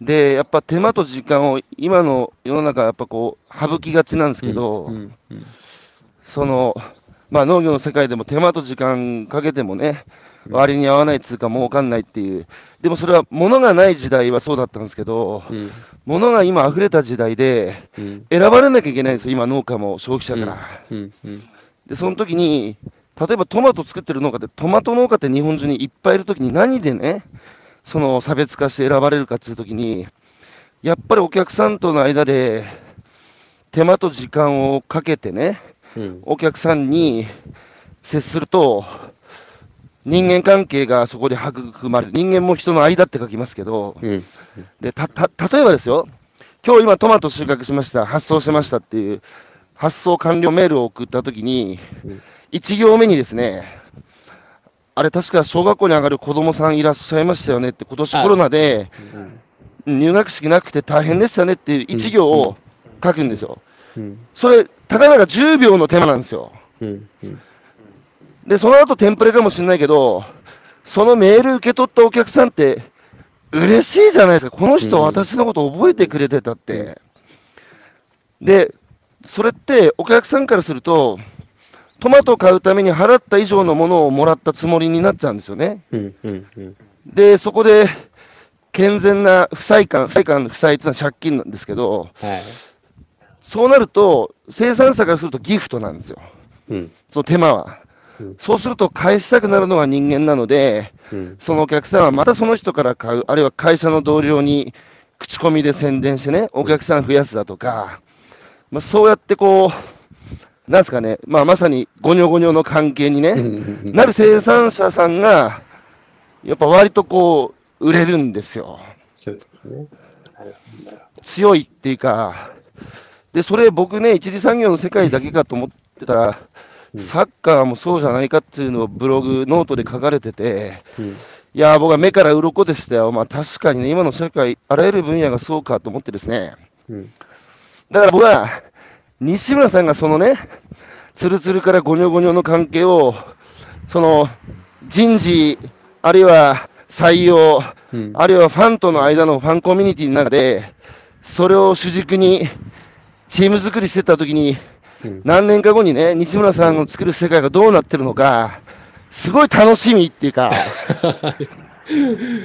で、やっぱ手間と時間を今の世の中やっぱこう省きがちなんですけど、うんうんその、まあ農業の世界でも手間と時間かけてもね、割に合わないっつうか儲かんないっていう。でもそれは物がない時代はそうだったんですけど、うん。物が今溢れた時代で、選ばれなきゃいけないんですよ、今農家も消費者から。うん。うん。で、その時に、例えばトマト作ってる農家って、トマト農家って日本中にいっぱいいる時に何でね、その差別化して選ばれるかっていう時に、やっぱりお客さんとの間で、手間と時間をかけてね、うん。お客さんに接すると、人間関係がそこで育まれる。人間も人の間って書きますけど、うん。で、た、た、例えばですよ、今日今トマト収穫しました、発送しましたっていう、発送完了メールを送ったときにうん、1行目にですね、あれ確か小学校に上がる子供さんいらっしゃいましたよねって、今年あコロナでうん。入学式なくて大変でしたねっていう1行を書くんですよ。うん。それ、たかだか10秒の手間なんですよ。で、その後テンプレかもしれないけど、そのメール受け取ったお客さんって、嬉しいじゃないですか。この人、うん私のこと覚えてくれてたって。で、それってお客さんからすると、トマトを買うために払った以上のものをもらったつもりになっちゃうんですよね。うん。うん。うん。で、そこで、健全な負債感、負債感、負債っていうのは借金なんですけど、はい。そうなると、生産者からするとギフトなんですよ。うん。その手間はうん。そうすると返したくなるのが人間なので、うん。そのお客さんはまたその人から買う、あるいは会社の同僚に口コミで宣伝してね、お客さん増やすだとか、まあ、そうやってこう、なんですかね、まあ、まさにゴニョゴニョの関係にね、うん。なる生産者さんが、やっぱ割とこう、売れるんですよ。そうですね。強いっていうか、で、それ僕ね、一次産業の世界だけかと思ってたら、うんサッカーもそうじゃないかっていうのをブログ、ノートで書かれてて、うん。いやー、僕は目から鱗でしたよ。まあ確かにね、今の社会、あらゆる分野がそうかと思ってですね。うん。だから僕は、西村さんがそのね、ツルツルからゴニョゴニョの関係を、その、人事、あるいは採用、うん。あるいはファンとの間のファンコミュニティの中で、それを主軸に、チーム作りしてったときに、うん何年か後にね、西村さんの作る世界がどうなってるのか、すごい楽しみっていうか、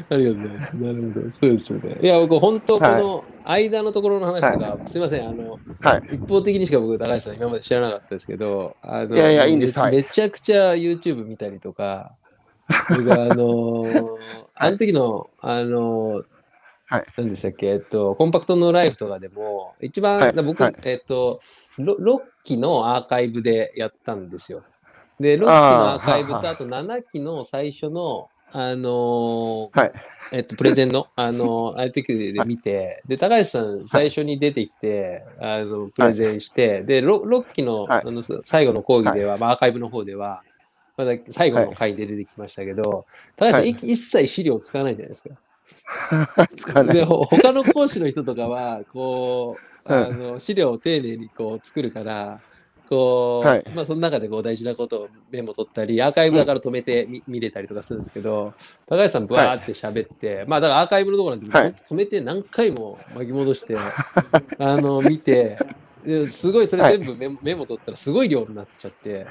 ありがとうございます。なるほど。そうですよね。いや、僕、本当、この間のところの話とか、すいません、あの、はい。一方的にしか僕、高橋さん、今まで知らなかったですけど、あの、いやいやいいんですめはいめちゃくちゃ YouTube 見たりとか、僕、あの、あの時の、あの、はい何でしたっけ、えっと、コンパクトのライフとかでも、一番、はい僕、はいえっと6、6期のアーカイブでやったんですよ。で、6期のアーカイブと、あと7期の最初の、あのはい。えっと、プレゼンの、あの、ああいう時で見て、で、高橋さん最初に出てきて、あの、プレゼンして、で、6, 6期の,、はい。あの最後の講義では、まあ、アーカイブの方では、まだ最後の回で出てきましたけど、高橋さん、一切資料使わないじゃないですか。使わない。で、ほ他の講師の人とかは、こう、はいあの資料を丁寧にこう作るから、こう、はい。まあその中でこう大事なことをメモ取ったり、アーカイブだから止めてみ、見れたりとかするんですけど、高橋さんブワーって喋って、まあだからアーカイブのところなんて、止めて何回も巻き戻して、あの、見て、ですごいそれ全部メモ,、メモ取ったらすごい量になっちゃって、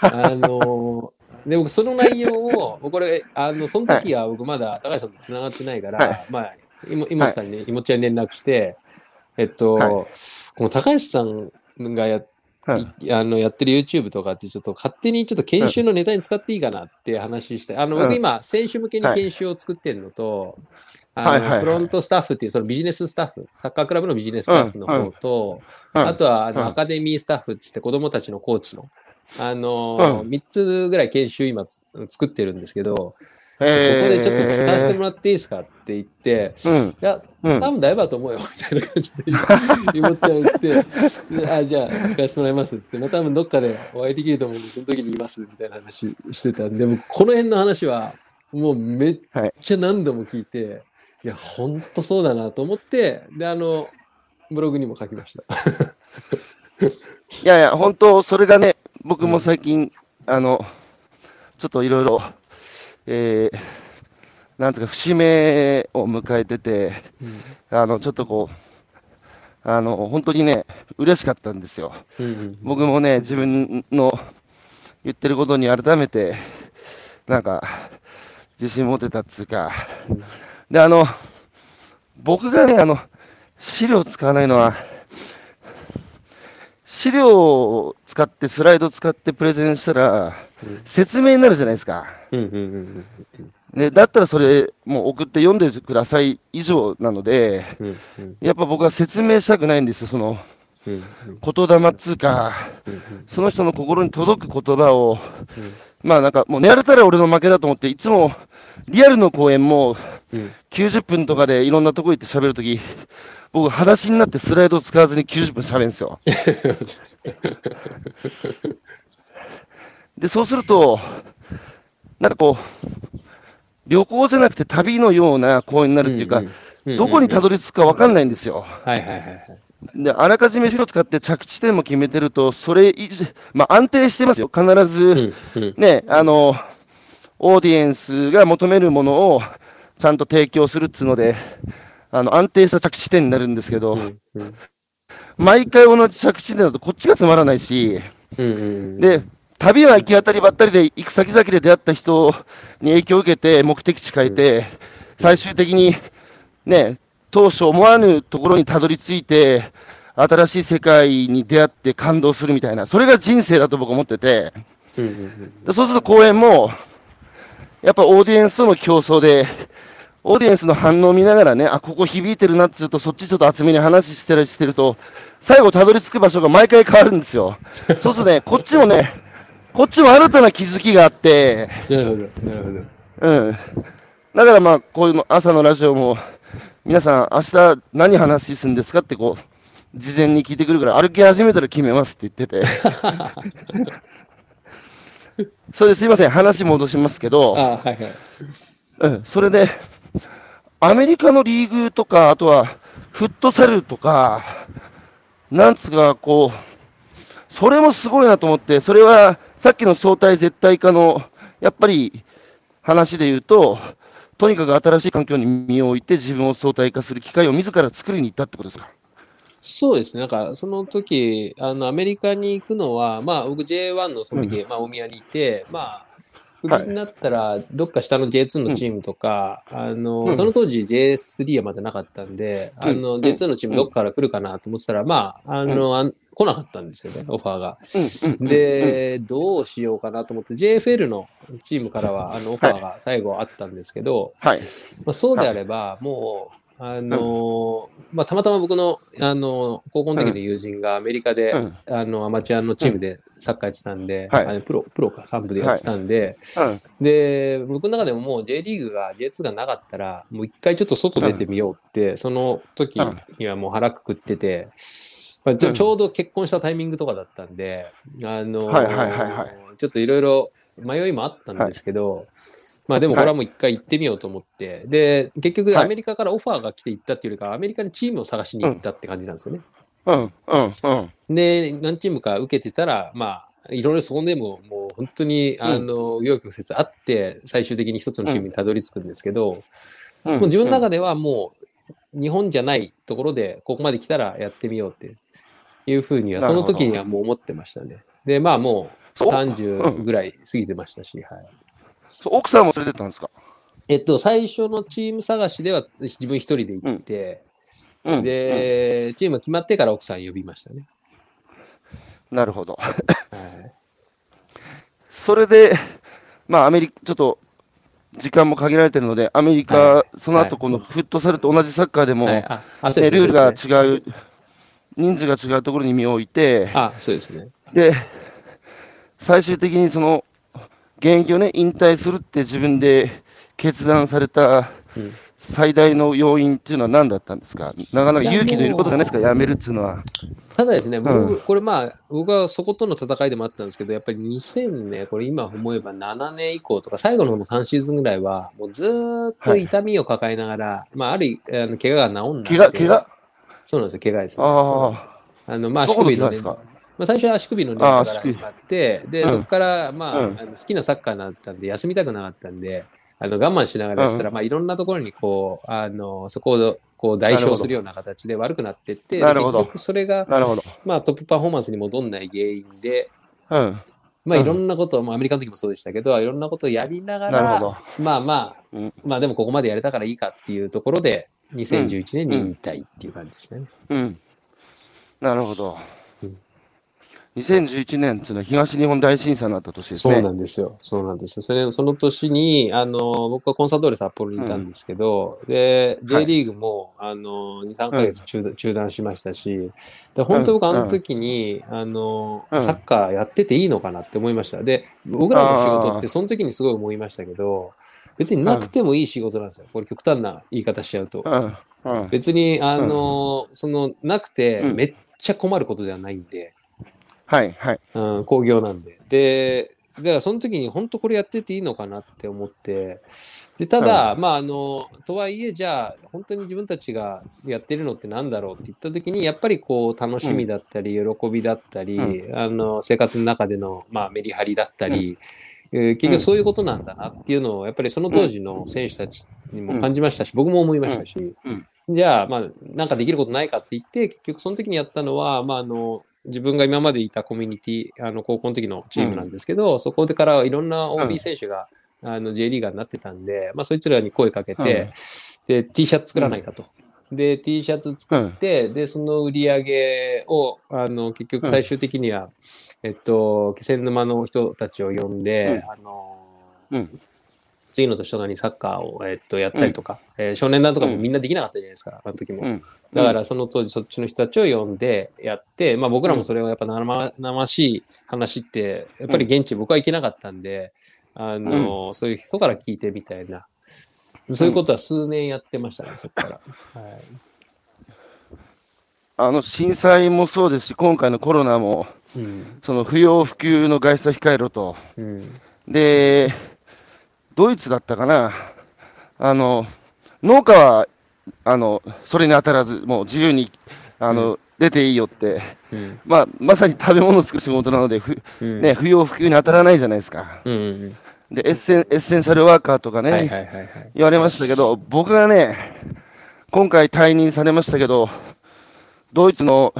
あので僕その内容を僕これあのその時は僕まだ高橋さんとつながってないから、はい。まあ妹妹さんに、妹ちゃんに連絡してえっと、はい。この高橋さんがや,、はい。いあのやってる YouTube とかってちょっと勝手にちょっと研修のネタに使っていいかなって話して、あのうん。僕今選手向けにはい。研修を作ってるのと、あのフロントスタッフっていうそのビジネススタッフサッカークラブのビジネススタッフの方と、うん。あとはあの、うん。アカデミースタッフっつって子供たちのコーチの、あのーう3つぐらい研修今つ作ってるんですけど、そこでちょっと使わせてもらっていいですかって言って、うん。いや、うん多分大丈夫だと思うよ、みたいな感じで言っちゃって、であ、じゃあ使わせてもらいますって、まあ多分どっかでお会いできると思うんで、その時に言いますみたいな話してたんで、僕この辺の話はもうめっはい。ちゃ何度も聞いて、いや、ほんとそうだなと思って、で、あの、ブログにも書きました。いやいや、本当、それがね、僕も最近、あの、ちょっといろいろ、えー、なんとか節目を迎えてて、うんあの、ちょっとこう、あの、本当にね、嬉しかったんですよ。うん僕もね、自分の言ってることに改めて、なんか、自信持てたっつうかうん。で、あの、僕がね、あの、資料使わないのは、資料を使って、スライドを使ってプレゼンしたら、うん。説明になるじゃないですか。うんうんうんで、だったらそれ、もう送って読んでください以上なので、やっぱ僕は説明したくないんですよ、そのうん言霊っつうか、その人の心に届く言葉を、うん。まあなんかもう寝られたら俺の負けだと思って、いつもリアルの公演もうん。90分とかでいろんなとこ行って喋るとき、僕、裸足になってスライドを使わずに90分喋るんですよ。で、そうすると、なんかこう、旅行じゃなくて旅のような公演になるっていうか、どこにたどり着くか分かんないんですよ。はいはいはいはい。で、あらかじめ資料使って着地点も決めてると、それ以上、まあ安定してますよ。必うず、んうんね、あの、オーディエンスが求めるものをちゃんと提供するっていうので、あの、安定した着地点になるんですけど、うんうん。毎回同じ着地点だとこっちがつまらないし、うんうんで、旅は行き当たりばったりで行く先々で出会った人に影響を受けて目的地変えて、最終的にね、当初思わぬところにたどり着いて、新しい世界に出会って感動するみたいな、それが人生だと僕は思ってて、うんうんでそうすると公演も、やっぱオーディエンスとの競争で、オーディエンスの反応を見ながらね、あ、ここ響いてるなっつうと、そっちちょっと厚めに話してるしてると、最後たどり着く場所が毎回変わるんですよ。そうするとね、こっちもね、こっちも新たな気づきがあって、なるほど、なるほど。うん。だからまあ、こういうの朝のラジオも、皆さん、明日何話するんですかってこう、事前に聞いてくるから、歩き始めたら決めますって言ってて。それですいません、話戻しますけど、あはいはい。うん、それで、アメリカのリーグとか、あとはフットサルとか、なんつうか、こう、それもすごいなと思って、それはさっきの相対絶対化の、やっぱり話で言うと、とにかく新しい環境に身を置いて自分を相対化する機会を自ら作りに行ったってことですか？そうですね。なんか、その時、あの、アメリカに行くのは、まあ、僕 J1 のその時、まあ、大宮にいて、まあ、クビになったら、どっか下の J2 のチームとか、あの、うん。その当時 J3 はまだなかったんで、あの、うん。J2 のチームどっから来るかなと思ってたら、まあ、あの、あん来なかったんですよね、オファーが。で、どうしようかなと思って、JFL のチームからは、あの、オファーが最後あったんですけど、はい。まあ、そうであれば、もう、あのーまあ、たまたま僕の、あの高校の時の友人がアメリカで、うん。あのアマチュアのチームでサッカーやってたんで、はい。あのプロプロか3部でやってたんで、で僕の中でももう J リーグが J2 がなかったらもう一回ちょっと外出てみようって、その時にはもう腹くくってて、まあ、ちょうん。ちょうど結婚したタイミングとかだったんで、あのーはいはいはいはいちょっといろいろ迷いもあったんですけど、まあでもこれはもう一回行ってみようと思って、で、結局はい。アメリカからオファーが来て行ったっていうよりかは、アメリカにチームを探しに行ったって感じなんですよね。うん、うん、うん。で、何チームか受けてたら、まあ、いろいろそこでももう本当に、あの、紆余曲折あって、最終的に一つのチームにたどり着くんですけど、うん。もう自分の中ではもう、日本じゃないところで、ここまで来たらやってみようっていうふうには、その時にはもう思ってましたね。で、まあも30ぐらい過ぎてましたし、はい。奥さんも連れてったんですか？えっと、最初のチーム探しでは自分一人で行って、うん。うんで、チームが決まってから奥さん呼びましたね。なるほど。はい、それで、まあ、アメリカ、ちょっと、時間も限られてるので、アメリカ、はその後このフットサルと同じサッカーでも、はい、ルールが違う、人数が違うところに身を置いて、あ、そうですね。で、最終的にその、現役をね、引退するって自分で決断されたうん。最大の要因っていうのは何だったんですか？なかなか勇気のいることじゃないですか、辞めるっていうのは。ただですね、僕、うん。これまあ、僕はそことの戦いでもあったんですけど、やっぱり2000ね、これ今思えば7年以降とか、最後の3シーズンぐらいは、もうずーっと痛みを抱えながら、まあ、ある、あの怪我が治んない。怪我、怪我？そうなんですよ、怪我です、ね。ああの、まあ、足首のね、怪我ですか？まあ、最初は足首の捻挫から始まって、で、うんそこから、まあ、うんあの好きなサッカーだったんで、休みたくなかったんで、あの我慢しながらやってたら、まあ、いろんなところにこう、あの、そこをこう代償するような形で悪くなってって、なるほど結局それが、なるほど。まあ、トップパフォーマンスに戻んない原因で、うん。まあうんいろんなこと、まあアメリカの時もそうでしたけど、いろんなことをやりながら、なるほど。まあまあ、うんまあでもここまでやれたからいいかっていうところで、2011年に引退っていう感じですね。うん。なるほどうん。2011年っていうのは東日本大震災のあった年ですね。そうなんですよ。そうなんですよ。それその年に、あの、僕はコンサドーレ札幌にいたんですけど、で、J リーグも、あの、2、3ヶ月中断中断しましたし、で本当僕あの時に、あの、うんサッカーやってていいのかなって思いました。で、僕らの仕事ってその時にすごい思いましたけど、別になくてもいい仕事なんですよ。これ極端な言い方しちゃうと。うん。うん。別に、あの、その、なくてうんめっちゃ困ることではないんで、はい、はい。うん、工業なんで。で、だからその時に本当これやってていいのかなって思って、で、ただ、まあ、あの、とはいえ、じゃあ、本当に自分たちがやってるのってなんだろうって言った時に、やっぱりこう、楽しみだったり、喜びだったり、うあの、生活の中での、まあ、メリハリだったり、えー結局そういうことなんだなっていうのを、やっぱりその当時の選手たちにも感じましたし、僕も思いましたし、うん。じゃあ、まあ、なんかできることないかって言って、結局その時にやったのは、まあ、あの、自分が今までいたコミュニティ、あの、高校の時のチームなんですけど、そこでからいろんなうん。OB 選手が、あの、J リーガーになってたんで、まあ、そいつらに声かけて、で、T シャツ作らないかと。で、T シャツ作って、で、その売り上げを、あの、結局最終的には、えっと、気仙沼の人たちを呼んで、あの、うん。次の年とかにサッカーを、えっと、やったりとか、えー少年団とかもみんなできなかったじゃないですか、あの時も。うん。だからその当時そっちの人たちを呼んでやって、まあ僕らもそれをやっぱ生々しい話って、やっぱり現地僕は行けなかったんで、あの、そういう人から聞いてみたいな。そういうことは数年やってましたね、そこから。はい。あの、震災もそうですし、今回のコロナも、うん。その不要不急の外出は控えろと。うん。で、ドイツだったかな。あの、農家は、あの、それに当たらず、もう自由に、あの、出ていいよって。うん。まあ、まさに食べ物を作る仕事なので、ふうん。ね、不要不急に当たらないじゃないですか。うんうん。で、エッセン、エッセンシャルワーカーとかね、はいはいはいはい。言われましたけど、僕がね、今回退任されましたけど、ドイツの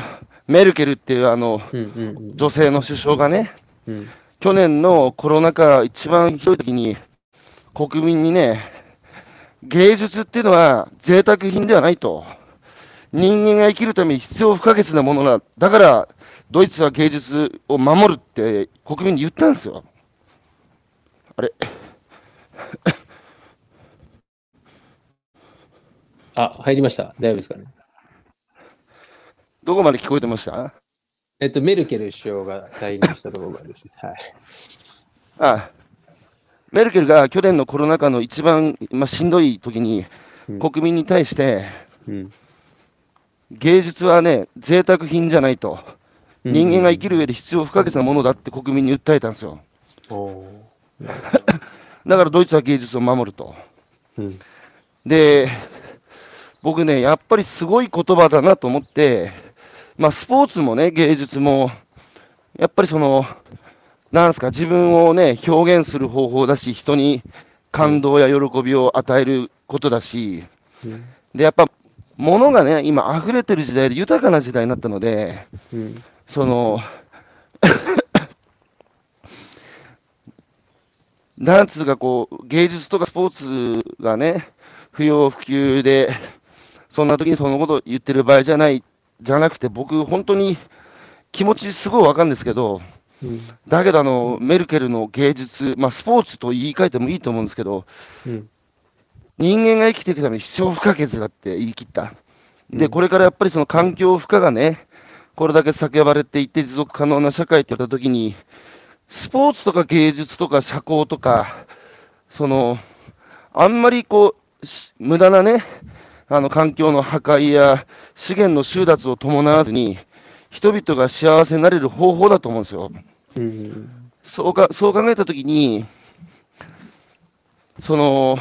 メルケルっていうあの、うんうんうん。女性の首相がね、うん。去年のコロナ禍一番ひどい時に、国民にね、芸術っていうのは贅沢品ではないと。人間が生きるために必要不可欠なものだ。だから、ドイツは芸術を守るって国民に言ったんですよ。あれ？あ、入りました。大丈夫ですかね？どこまで聞こえてました？えっと、メルケル首相が退任したところまでですね。はい。あメルケルが去年のコロナ禍の一番、まあ、しんどい時にうん国民に対して、うん。芸術はね、贅沢品じゃないと。人間が生きる上で必要不可欠なものだって国民に訴えたんですよ。だからドイツは芸術を守ると。うん。で、僕ね、やっぱりすごい言葉だなと思って、まあ、スポーツもね、芸術も、やっぱりその、なんですか、自分をね、表現する方法だし、人に感動や喜びを与えることだし、うん。で、やっぱ、物がね、今溢れてる時代で豊かな時代になったので、うん。その、なんつうかこう、芸術とかスポーツがね、不要不急で、そんな時にそのこと言ってる場合じゃない、じゃなくて、僕、本当に気持ちすごいわかるんですけど、うん。だけどあの、メルケルの芸術、まあ、スポーツと言い換えてもいいと思うんですけど、うん。人間が生きていくために必要不可欠だって言い切った。で、うんこれからやっぱりその環境負荷がね、これだけ叫ばれていって持続可能な社会って言ったときに、スポーツとか芸術とか社交とか、その、あんまりこう、し無駄なね、あの環境の破壊や資源の収奪を伴わずに、人々が幸せになれる方法だと思うんですよ。うん。そうか、そう考えたときに、その、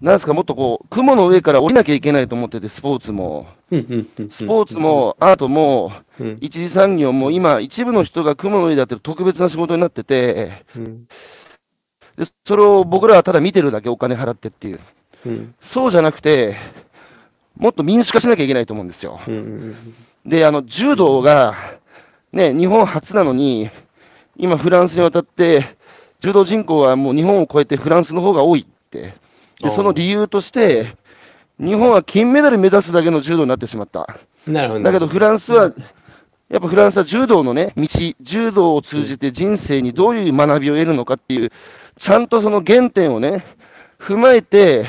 なんですか、もっとこう、雲の上から降りなきゃいけないと思ってて、スポーツも。スポーツも、アートも、うん。一次産業も、今、一部の人が雲の上でやってる特別な仕事になってて、うん。でそれを僕らはただ見てるだけお金払ってっていう。うん。そうじゃなくて、もっと民主化しなきゃいけないと思うんですよ。うん。で、あの、柔道が、ね、日本初なのに、今、フランスに渡って、柔道人口はもう日本を超えてフランスの方が多いって。で、その理由として、日本は金メダル目指すだけの柔道になってしまった。なるほど。だけどフランスは、やっぱフランスは柔道のね、道、柔道を通じて人生にどういう学びを得るのかっていう、ちゃんとその原点をね、踏まえて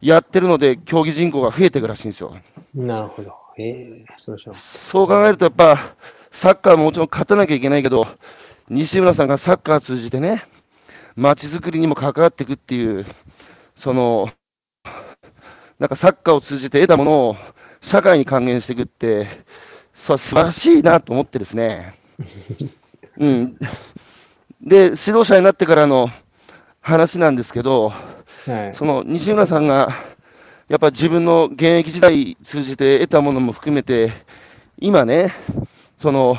やってるので、競技人口が増えていくらしいんですよ。なるほど。ええそうそう考えると、やっぱ、サッカーももちろん勝たなきゃいけないけど、西村さんがサッカー通じてね、街づくりにも関わっていくっていう、その、なんかサッカーを通じて得たものを社会に還元していくって、そう素晴らしいなと思ってですね。うん。で、指導者になってからの話なんですけど、う。はい。その西村さんが、やっぱ自分の現役時代通じて得たものも含めて、今ね、その、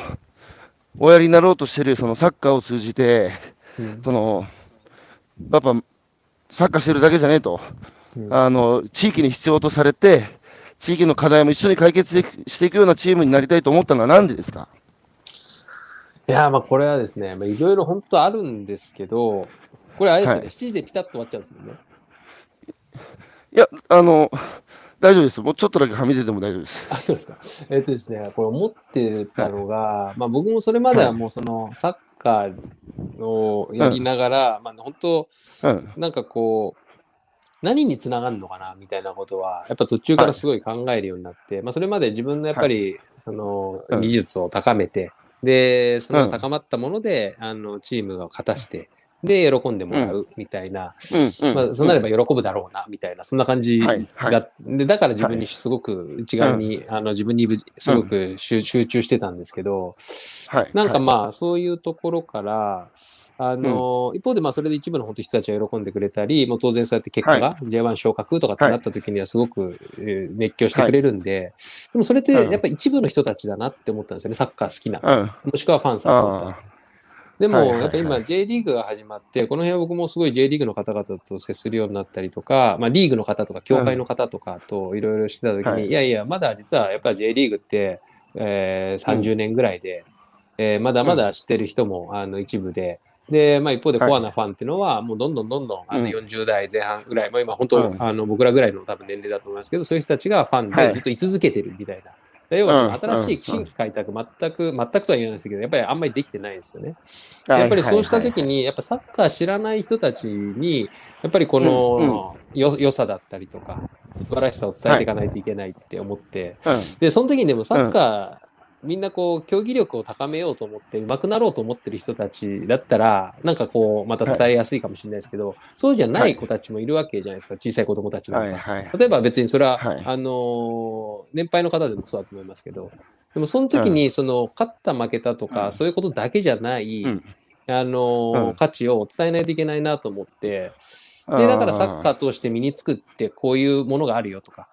おやりになろうとしてるそのサッカーを通じて、うん。その、やっぱ、サッカーしてるだけじゃねえと、うん。あの、地域に必要とされて、地域の課題も一緒に解決していくようなチームになりたいと思ったのはなんでですか？いやー、まあこれはですね、まあいろいろ本当あるんですけど、これあれですよね、はい。7時でピタッと終わっちゃうんですもんね。いや、あの、大丈夫です。もうちょっとだけはみ出ても大丈夫です。あ、そうですか。えっとですね、これ思ってたのが、まあ僕もそれまではもうそのサッカーをやりながら、まあ本当、うん。なんかこう、何につながるのかなみたいなことは、やっぱ途中からすごい考えるようになって、まあそれまで自分のやっぱり、そのうん技術を高めて、で、そのうん高まったもので、あの、チームが勝たして、で、喜んでもらうみたいな、うん。うんまあ、そうなれば喜ぶだろうな、みたいな、そんな感じだ、はいはいで、だから自分にすごく内側に、あの、自分にすごく集集中してたんですけど、はい。なんかあ、まあ、そういうところから、あの、一方でまあ、それで一部の本当人たちが喜んでくれたり、もう当然そうやって結果が J1 昇格とかってなった時にはすごく、えー熱狂してくれるんで、でもそれってやっぱ一部の人たちだなって思ったんですよね、サッカー好きな。うん。もしくはファンサポータ。でも、やっぱ今 J リーグが始まって、この辺は僕もすごい J リーグの方々と接するようになったりとか、まあリーグの方とか、協会の方とかとい。ろいろしてた時に、はい。い、やいや、まだ実はやっぱり J リーグって、えー30年ぐらいで、えーまだまだ知ってる人も、あの一部で、で、まあ一方でコアなファンっていうのは、もうどんどんどんどんあのうん。40代前半ぐらい、まあ今本当、うん。あの僕らぐらいの多分年齢だと思いますけど、そういう人たちがファンはい。でずっと居続けてるみたいな。で要は新しい新規開拓、全く、全くとは言わないですけど、やっぱりあんまりできてないんですよね。やっぱりそうした時に、やっぱサッカー知らない人たちに、やっぱりこのよ良さだったりとか、素晴らしさを伝えていかないといけないって思って、うん。で、その時にでもサッカー、みんなこう、競技力を高めようと思って、上手くなろうと思ってる人たちだったら、なんかこう、また伝えやすいかもしれないですけど、そうじゃない子たちもいるわけじゃないですか、小さい子供たちなんか。はい。はい。例えば別にそれは、はい。あのー年配の方でもそうだと思いますけど、でもその時にその勝った負けたとか、うん。そういうことだけじゃない、うん。あの価値を伝えないといけないなと思って、で、だからサッカー通して身につくってこういうものがあるよとか、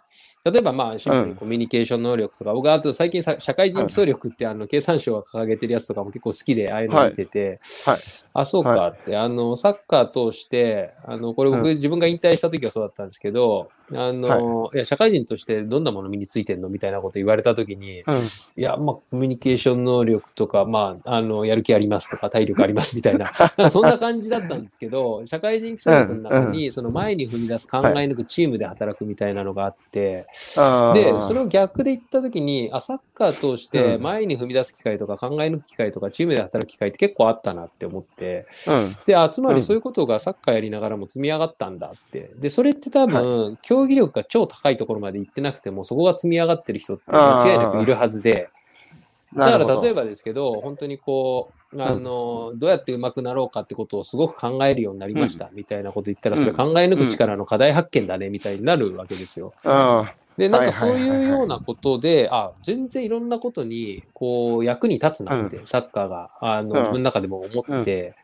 例えばまあシンプルにコミュニケーション能力とか、僕はあと最近さ社会人基礎力ってあの経産省が掲げてるやつとかも結構好きでああいうの見てて、はい。あ、そうかって、あの、サッカー通して、あの、これ僕、うん。自分が引退した時はそうだったんですけど、あの、い、や、社会人としてどんなもの身についてんのみたいなこと言われた時に、うん。いや、まあ、コミュニケーション能力とか、まあ、あの、やる気ありますとか、体力ありますみたいな、なそんな感じだったんですけど、社会人基礎力の中に、その前に踏み出す、考え抜く、チームで働くみたいなのがあって、で、それを逆で言ったときに、あ、サッカー通してうん。前に踏み出す機会とか考え抜く機会とかチームで働く機会って結構あったなって思って、うん。で、あ、つまうん。りそういうことがサッカーやりながらも積み上がったんだって。で、それって多分、競技力が超高いところまで行ってなくても、そこが積み上がってる人って間違いなくいるはずで、だから例えばですけど、本当にこう、あの、どうやって上手くなろうかってことをすごく考えるようになりました、みたいなこと言ったら、それ考え抜く力の課題発見だね、みたいになるわけですよ。あで、なんかそうはいうようなことで、あ、全然いろんなことに、こう、役に立つなって、サッカーが、あの、うん。自分の中でも思って、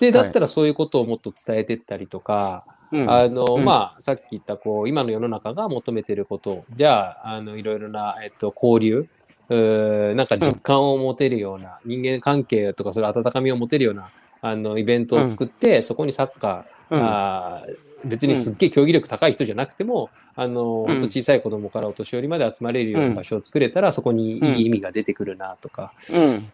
で、だったらそういうことをもっと伝えてったりとか、うん。あの、うん。まあ、さっき言った、こう、今の世の中が求めてること、じゃあ、あの、いろいろな、えっと、交流、うーなんか実感を持てるような、人間関係とか、それ温かみを持てるような、あの、イベントを作って、そこにサッカー、うん。あ別にすっげえ競技力高い人じゃなくても、あの、うん。本当小さい子供からお年寄りまで集まれるような場所を作れたら、そこにいい意味が出てくるなとか、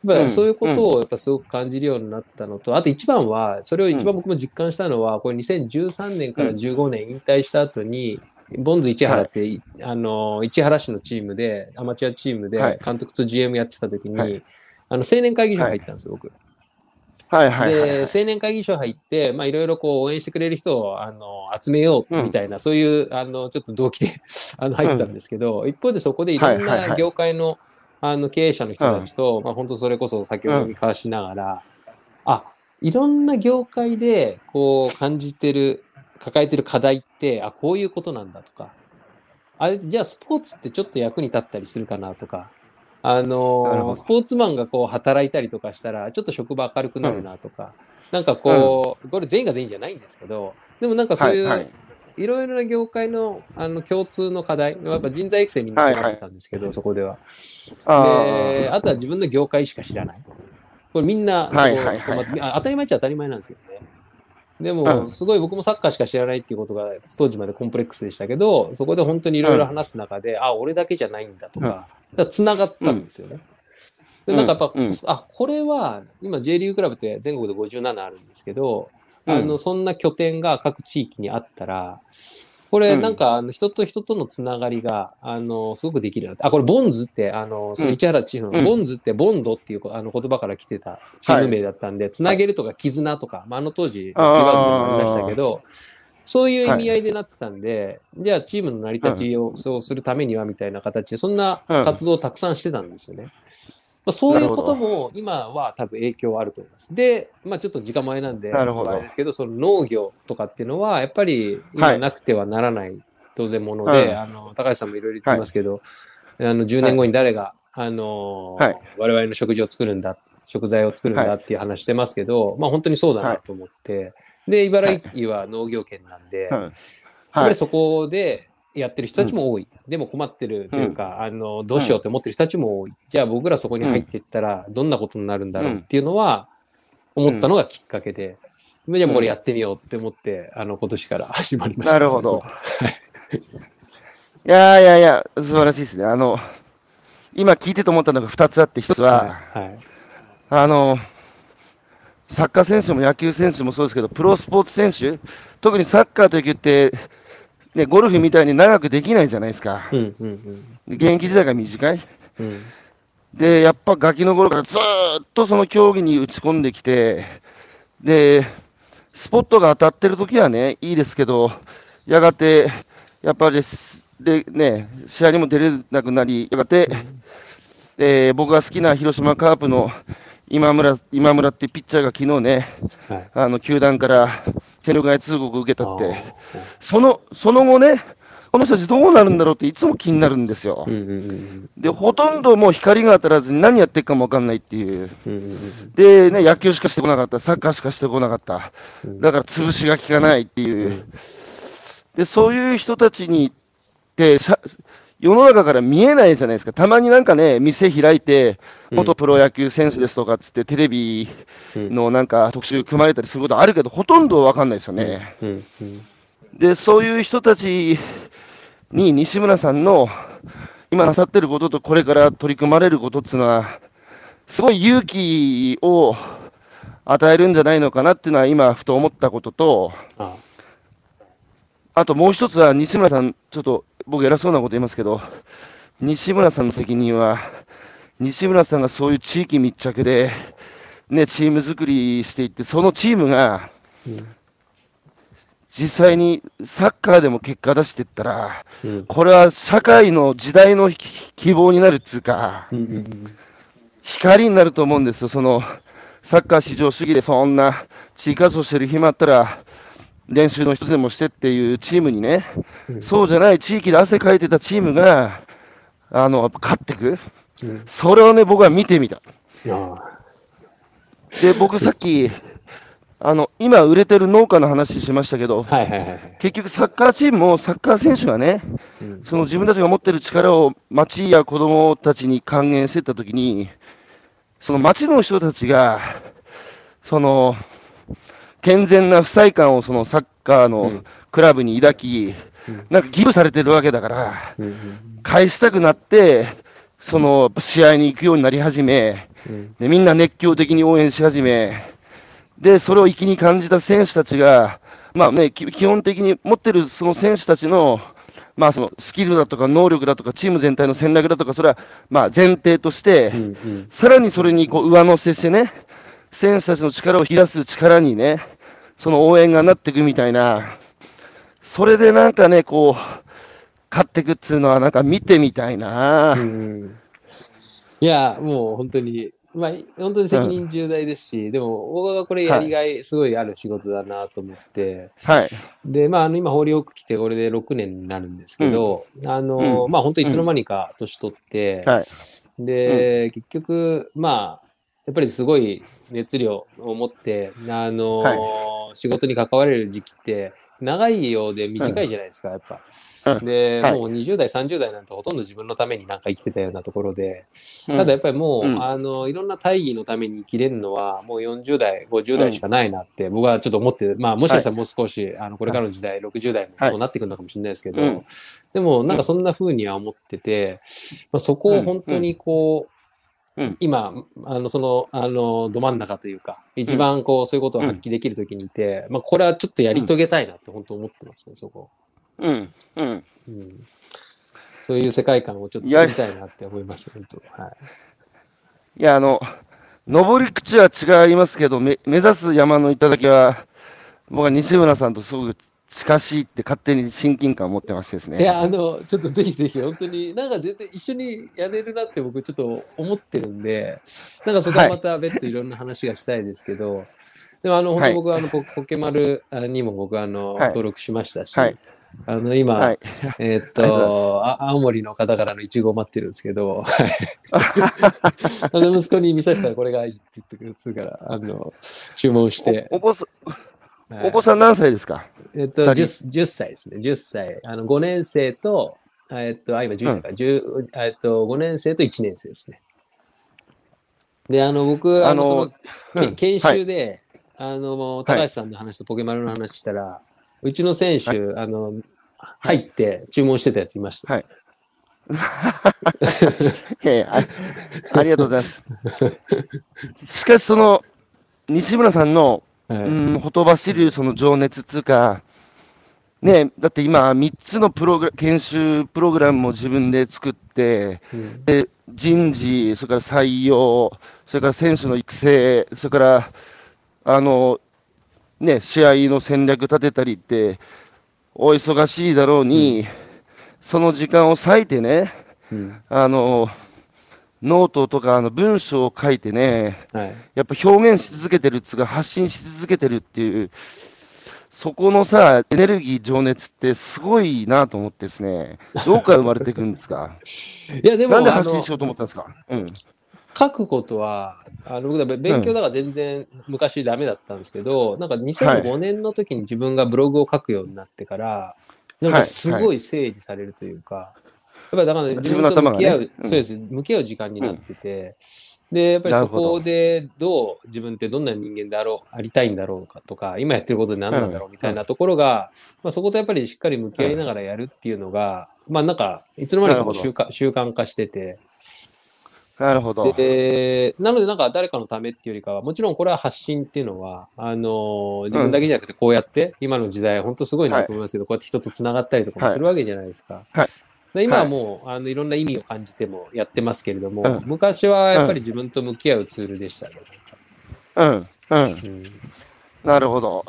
うん。そういうことを、をやっぱすごく感じるようになったのと、あと一番は、それを一番僕も実感したのは、これ2013年から15年引退した後に、ボンズ市原って、あの、市原市のチームで、アマチュアチームではい。監督と GM やってた時に、はい。あの、青年会議所に入ったんですよ、僕。はいはいはい。はい。で、青年会議所入って、まあ、いろいろこう応援してくれる人を、あの、集めようみたいな、そういう、あの、ちょっと動機で あの、入ったんですけど、一方でそこでいろんはい。はいはない業界の、あの、経営者の人たちと、まあ、本当それこそ先ほど見交わしながら、あ、いろんな業界で、こう、感じてる、抱えてる課題って、あ、こういうことなんだとか、あれ、じゃあスポーツってちょっと役に立ったりするかなとか、あのスポーツマンがこう働いたりとかしたら、ちょっと職場明るくなるなとか、なんかこう、これ全員が全員じゃないんですけど、でもなんかそういう、はいはいいろいろな業界のあの共通の課題、やっぱ人材育成みんなやってたんですけど、そこでは。あで、ーあとは自分の業界しか知らない。これみんな、はいはいはいまあ当たり前っちゃ当たり前なんですよね。でうも、ん。すごい僕もサッカーしか知らないっていうことが当時までコンプレックスでしたけど、そこで本当にいろいろ話す中で、あ、俺だけじゃないんだとか、つながったんですよね。でなんかやっぱ、うん。うん。あ、これは、今 J リーグクラブって全国で57あるんですけど、うん。あの、そんな拠点が各地域にあったら、これうん。なんか、あの人と人とのつながりが、あの、すごくできるなあ、これ、ボンズって、あの、その市原チームの、うん。ボンズって、ボンドっていうあの言葉から来てたチーム名だったんで、つなげるとか絆とか、まあ、あの当時、キーワードでもありましたけど、そういう意味合いでなってたんで、じゃあチームの成り立ちをそうするためにはみたいな形で、そんな活動をたくさんしてたんですよね。まあ、そういうことも今は多分影響あると思います。で、まあちょっと時間前なんで、なるほど。あれですけど、その農業とかっていうのは、やっぱりはい。今なくてはならない当然もので、うん。あの高橋さんもいろいろ言ってますけど、あの10年後に誰が、あのーはい。我々の食事を作るんだ、食材を作るんだっていう話してますけど、まあ本当にそうだなと思って、で、茨城は農業圏なんで、うん。やっはい。ぱりそこでやってる人たちも多い。でも困ってるというか、あの、どうしようって思ってる人たちも多い。じゃあ僕らそこに入っていったらどんなことになるんだろうっていうのは思ったのがきっかけで、じゃあこれやってみようって思って、あの、今年から 始まりました。なるほど。いやいやいや、素晴らしいですね。あの、今聞いてと思ったのが2つあって、1つは、はい。はい。あの、サッカー選手も野球選手もそうですけど、プロスポーツ選手、特にサッカーと野球って、ね、ゴルフみたいに長くできないじゃないですか。うんうん現役時代が短い。うん。うん。で、やっぱガキの頃からずーっとその競技に打ち込んできて、で、スポットが当たってる時はね、いいですけど、やがて、やっぱりす、で、ね、試合にも出れなくなり、やがて、で、僕が好きな広島カープの今村、今村ってピッチャーが昨日ね、はい。あの、球団から戦力外通告を受けたって、その、その後ね、この人たちどうなるんだろうっていつも気になるんですよう。んうんうんで、ほとんどもう光が当たらずに何やってるかもわかんないっていう。うんうんうんで、ね、野球しかしてこなかった、サッカーしかしてこなかった。うんだから潰しが効かないっていう。で、そういう人たちにって、さ世の中から見えないじゃないですか。たまになんかね、店開いて、うん。元プロ野球選手ですとかっつって、テレビうん。のなんか特集組まれたりすることあるけど、ほとんどわかんないですよね。で、そういう人たちに西村さんの今なさってることとこれから取り組まれることっていうのは、すごい勇気を与えるんじゃないのかなっていうのは今、ふと思ったことと、あ。あともう一つは西村さん、ちょっと僕偉そうなこと言いますけど、西村さんの責任は、西村さんがそういう地域密着で、ね、チーム作りしていって、そのチームがうん。実際にサッカーでも結果出していったら、うん。これは社会の時代の希希望になるっていうか、うんうん光になると思うんですよ、そのサッカー至上主義でそんな地域活動してる暇あったら、練習の一つでもしてっていうチームにね、うんそうじゃない地域で汗かいてたチームが、あの、勝ってく。うんそれをね、僕は見てみた。あで、僕さっき、あの、今売れてる農家の話しましたけど。結局サッカーチームもサッカー選手がね、うんその自分たちが持ってる力を町や子供たちに還元していったときに、その町の人たちが、その、健全な不細感をそのサッカーのうん。クラブに抱き、うん。なんかギブされてるわけだから、うんうん返したくなって、その試合に行くようになり始め、うん。でみんな熱狂的に応援し始め、で、それを粋に感じた選手たちが、まあね、き基本的に持ってるその選手たちの、まあそのスキルだとか能力だとかチーム全体の戦略だとか、それはまあ前提として、さらにそれにこう上乗せしてね、選手たちの力を引き出す力にね、その応援がなっていくみたいな、それでなんかね、こう、勝っていくっていうのは、なんか見てみたいな。うん。いや、もう本当に、まあ、本当に責任重大ですし、でも、僕はこれやりがい、すごいある仕事だなと思って、はい。で、まあ、あの今、ホーリーオーク来て、これで6年になるんですけど、あの、うん。まあ、本当いつの間にか年取って、はい。で、結局、まあ、やっぱりすごい熱量を持って、あの、はい。仕事に関われる時期って、長いようで短いじゃないですか、やっぱ。うん。で、はい。もう20代、30代なんてほとんど自分のためになんか生きてたようなところで、うん。ただやっぱりもう、うん。あの、いろんな大義のために生きれるのは、もう40代、50代しかないなって、僕はちょっと思って、まあ、もしかしたらもう少し、あの、これからの時代、60代もそうなってくるのかもしれないですけど、うん。でも、なんかそんな風には思ってて、まあ、そこを本当にこう、うん今、あの、その、あの、ど真ん中というか、一番こう、そういうことを発揮できるときにいて、まあ、これはちょっとやり遂げたいなって本当思ってましたね、そこ。うん。うん。うん。そういう世界観をちょっと作りたいなって思います、本当。はい。いや、あの、登り口は違いますけど、め目指す山の頂は、僕は西村さんとすごく近しいって勝手に親近感を持ってましてですね。いや、あの、ちょっとぜひぜひ、本当に、なんか絶対一緒にやれるなって僕ちょっと思ってるんで、なんかそこはまた別途いろんな話がしたいですけど、でもあの、本はい。当僕はあの、ポポケマルにも僕あの、はい。登録しましたし、はい。あの、今、はい。えーっとあ青森の方からのイチゴを待ってるんですけど、は いあの息子に見させたらこれがいいって言ってくるから、あの、注文して、おおお子さん何歳ですか？えっと、二人 10, 10歳ですね。10歳。あの、5年生と、えっと、あ、今10歳か。10えっと、5年生と1年生ですね。で、あの、僕、あの、あのその、けうん研修で、あの、高橋さんの話とポケマルの話したら、うちの選手、あの、入って注文してたやついました。はい いやいやあありがとうございます。しかし、その、西村さんの、はいうん、ほとばしるその情熱つうか、ね、だって今、3つのプログラ研修プログラムも自分で作って、うん。で人事、それから採用、それから選手の育成、それから、あの、ね、試合の戦略立てたりって、お忙しいだろうに、その時間を割いてね、うん。あの、ノートとかあの文章を書いてね、はい。やっぱ表現し続けてるっつうか、発信し続けてるっていう、そこのさ、エネルギー、情熱ってすごいなと思ってですね、どこから生まれてくるんですか？いや、でも、なんで発信しようと思ったんですか？うん。書くことは、あの僕だ勉強だから全然昔ダメだったんですけど、なんか2005年の時に自分がブログを書くようになってから、なんかすごい整理されるというか、やっぱりだから自分と向き合う、ね。うん。そうです、向き合う時間になってて、で、やっぱりそこでどう自分ってどんな人間であろう、ありたいんだろうかとか、今やってることで何なんだろうみたいなところが、まあ、そことやっぱりしっかり向き合いながらやるっていうのが、まあなんか、いつの間にかこうなる習慣習慣化してて、なるほど。で、なのでなんか誰かのためっていうよりかは、もちろんこれは発信っていうのは、あのー自分だけじゃなくてこうやって、今の時代本当すごいなと思いますけど、こうやって人とつながったりとかもするわけじゃないですか。はいで今はもう、あのいろんな意味を感じてもやってますけれども、うん昔はやっぱり自分と向き合うツールでしたね。うん、うん。うんなるほど。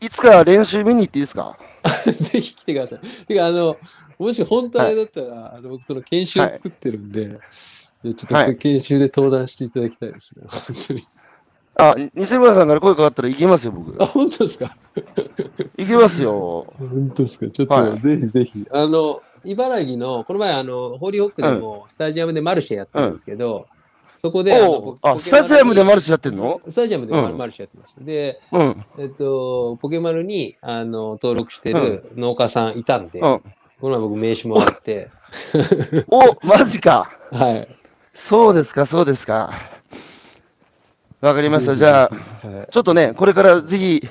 いつか練習見に行っていいですか？ぜひ来てください。てか、あの、もし本当あれだったら、あの僕その研修を作ってるんで、でちょっと研修で登壇していただきたいですね。本当に。あ、西村さんから声かかったら行けますよ、僕あ、。本当ですか？行けますよ。本当ですか？ちょっはいとぜひぜひ。あの、茨城の、この前、あの、ホーリーホックでもスタジアムでマルシェやったんですけど、そこで、ああ、スタジアムでマルシェやってんの？スタジアムでマルシェやってます。で、うん。えっと、ポケマルにあの登録してる農家さんいたんで、うん。この前僕名刺もらって、お、マジか。はい。そうですか、そうですか。わかりました。じゃあ、はい、ちょっとね、これからぜひ、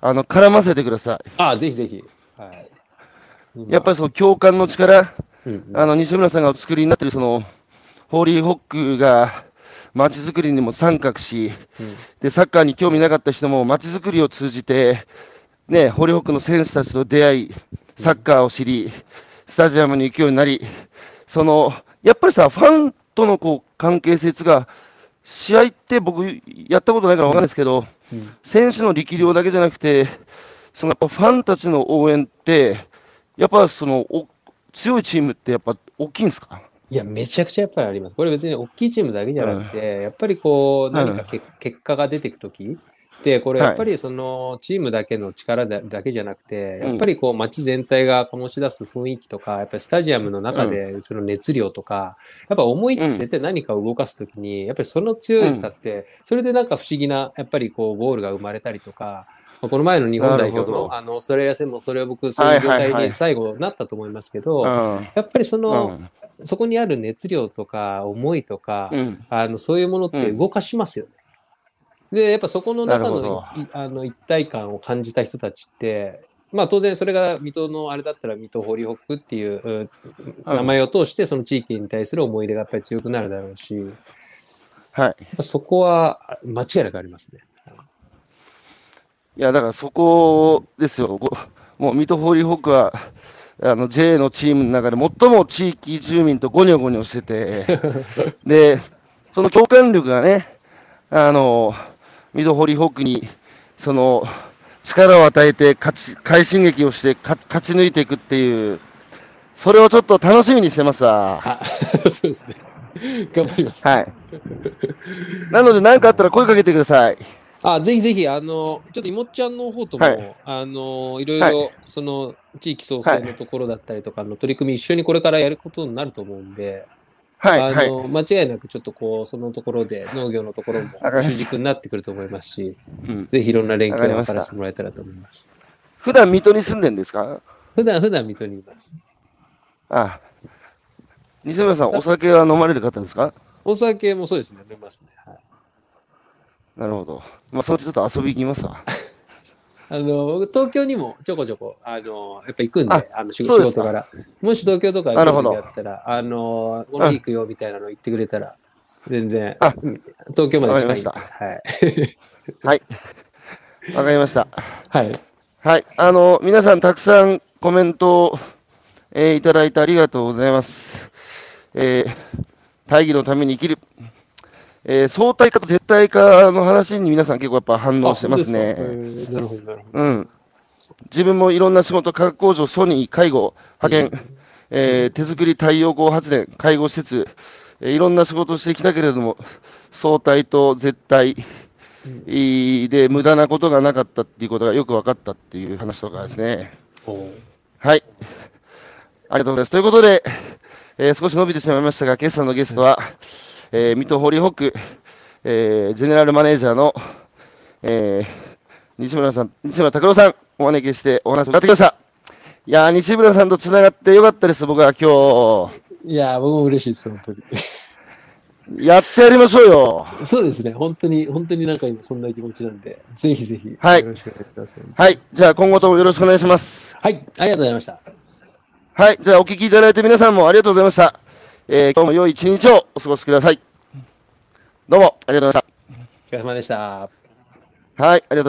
あの、絡ませてくださあ、ぜひぜひ。はい。い。やっぱりその共感の力、り、うんうんあの、西村さんがお作りになっているその、ホーリーホックが街づくりにも参画し、うんで、サッカーに興味なかった人も街づくりを通じて、ね、ホーリーホックの選手たちと出会い、サッカーを知り、スタジアムに行くようになり、その、やっぱりさ、ファンとのこう関係性が、試合って僕、やったことないから分かんないですけど、うん。選手の力量だけじゃなくて、そのやっぱファンたちの応援って、やっぱそのお強いチームってやっぱ大きいんですか？いや、めちゃくちゃやっぱりあります。これ別に大きいチームだけじゃなくて、やっぱりこう、うん何かけ、結果が出てくときで、これやっぱりそのチームだけの力だだけじゃなくて、うん。やっぱりこう街全体が醸し出す雰囲気とか、やっぱりスタジアムの中でその熱量とか、やっぱ思いって絶対何かを動かすときに、やっぱりその強さって、それでなんか不思議な、やっぱりこうゴールが生まれたりとか、まあこの前の日本代表のあのオーストラリア戦もそれを僕、そういう状態はいはいはい。に最後なったと思いますけど、うん。やっぱりその、うん。そこにある熱量とか思いとか、うん。あのそういうものって動かしますよね。で、やっぱそこの中のあの一体感を感じた人たちって、まあ当然それが水戸のあれだったら水戸ホーリーホックっていうう名前を通してその地域に対する思い入れがやっぱり強くなるだろうし、はい。そこは間違いなくありますね。いや、だからそこですよ。ごもう、水戸ホーリーホックは、あの、J のチームの中で最も地域住民とゴニョゴニョしてて、で、その共感力がね、あの、水戸ホーリーホックに、その、力を与えて勝ち、快進撃をして勝勝ち抜いていくっていう、それをちょっと楽しみにしてますわ。あ そうですね。頑張ります。はい。なので、何かあったら声かけてください。あ、ぜひぜひ、あの、ちょっといもっちゃんの方とも、はいあの、いろいはろ、その、地域創生のところだったりとかの取り組み、一緒にこれからやることになると思うんで、はい、はい。あの、間違いなくちょっとこう、そのところで、農業のところも主軸になってくると思いますし、うん、ぜひいろんな連携を図らせてもらえたらと思います。普段水戸に住んでんですか？普段、普段水戸にいます。あ西村さん、お酒は飲まれる方ですか？お酒もそうですね、飲みますね。はいなるほど。まあ、そのうちちょっと遊び行きますわ。あの、東京にもちょこちょこ、あの、やっぱ行くんで、ああの仕事から。もし東京とか行く時あったら、あの、この日行くよみたいなの言ってくれたら、全然東京まで近いんで。わはかい。はい。わかりました。はい。はい。あの、皆さん、たくさんコメントを、えーいただいてありがとうございます。えー大義のために生きる。えー相対化と絶対化の話に皆さん結構やっぱ反応してますね。なるほど、なるほど。うん。自分もいろんな仕事、化学工場、ソニー、介護、派遣、えー手作り太陽光発電、介護施設、えーいろんな仕事をしてきたけれども、相対と絶対で無駄なことがなかったっていうことがよく分かったっていう話とかですね。はい。ありがとうございます。ということで、えー少し伸びてしまいましたが、今朝のゲストは、えー、水戸ホーリーホック、えージェネラルマネージャーの、えー西村さん、西村拓郎さん、お招きしてお話を伺ってきました。いやー、西村さんとつながってよかったです、僕は今いやー、僕も嬉しいです、本当に。日。やってやりましょうよ。そうですね、本当に、本当になんか今そんな気持ちなんで、ぜひぜひ、はいよろしくお願いします。はい。じゃあ、今後ともよろしくお願いします。はい、ありがとうございました。はい。じゃあ、お聞きいただいて皆さんもありがとうございました。えー今日も良い一日をお過ごしください。どうもありがとうございましお疲れ様でした。た。はい。ありがとう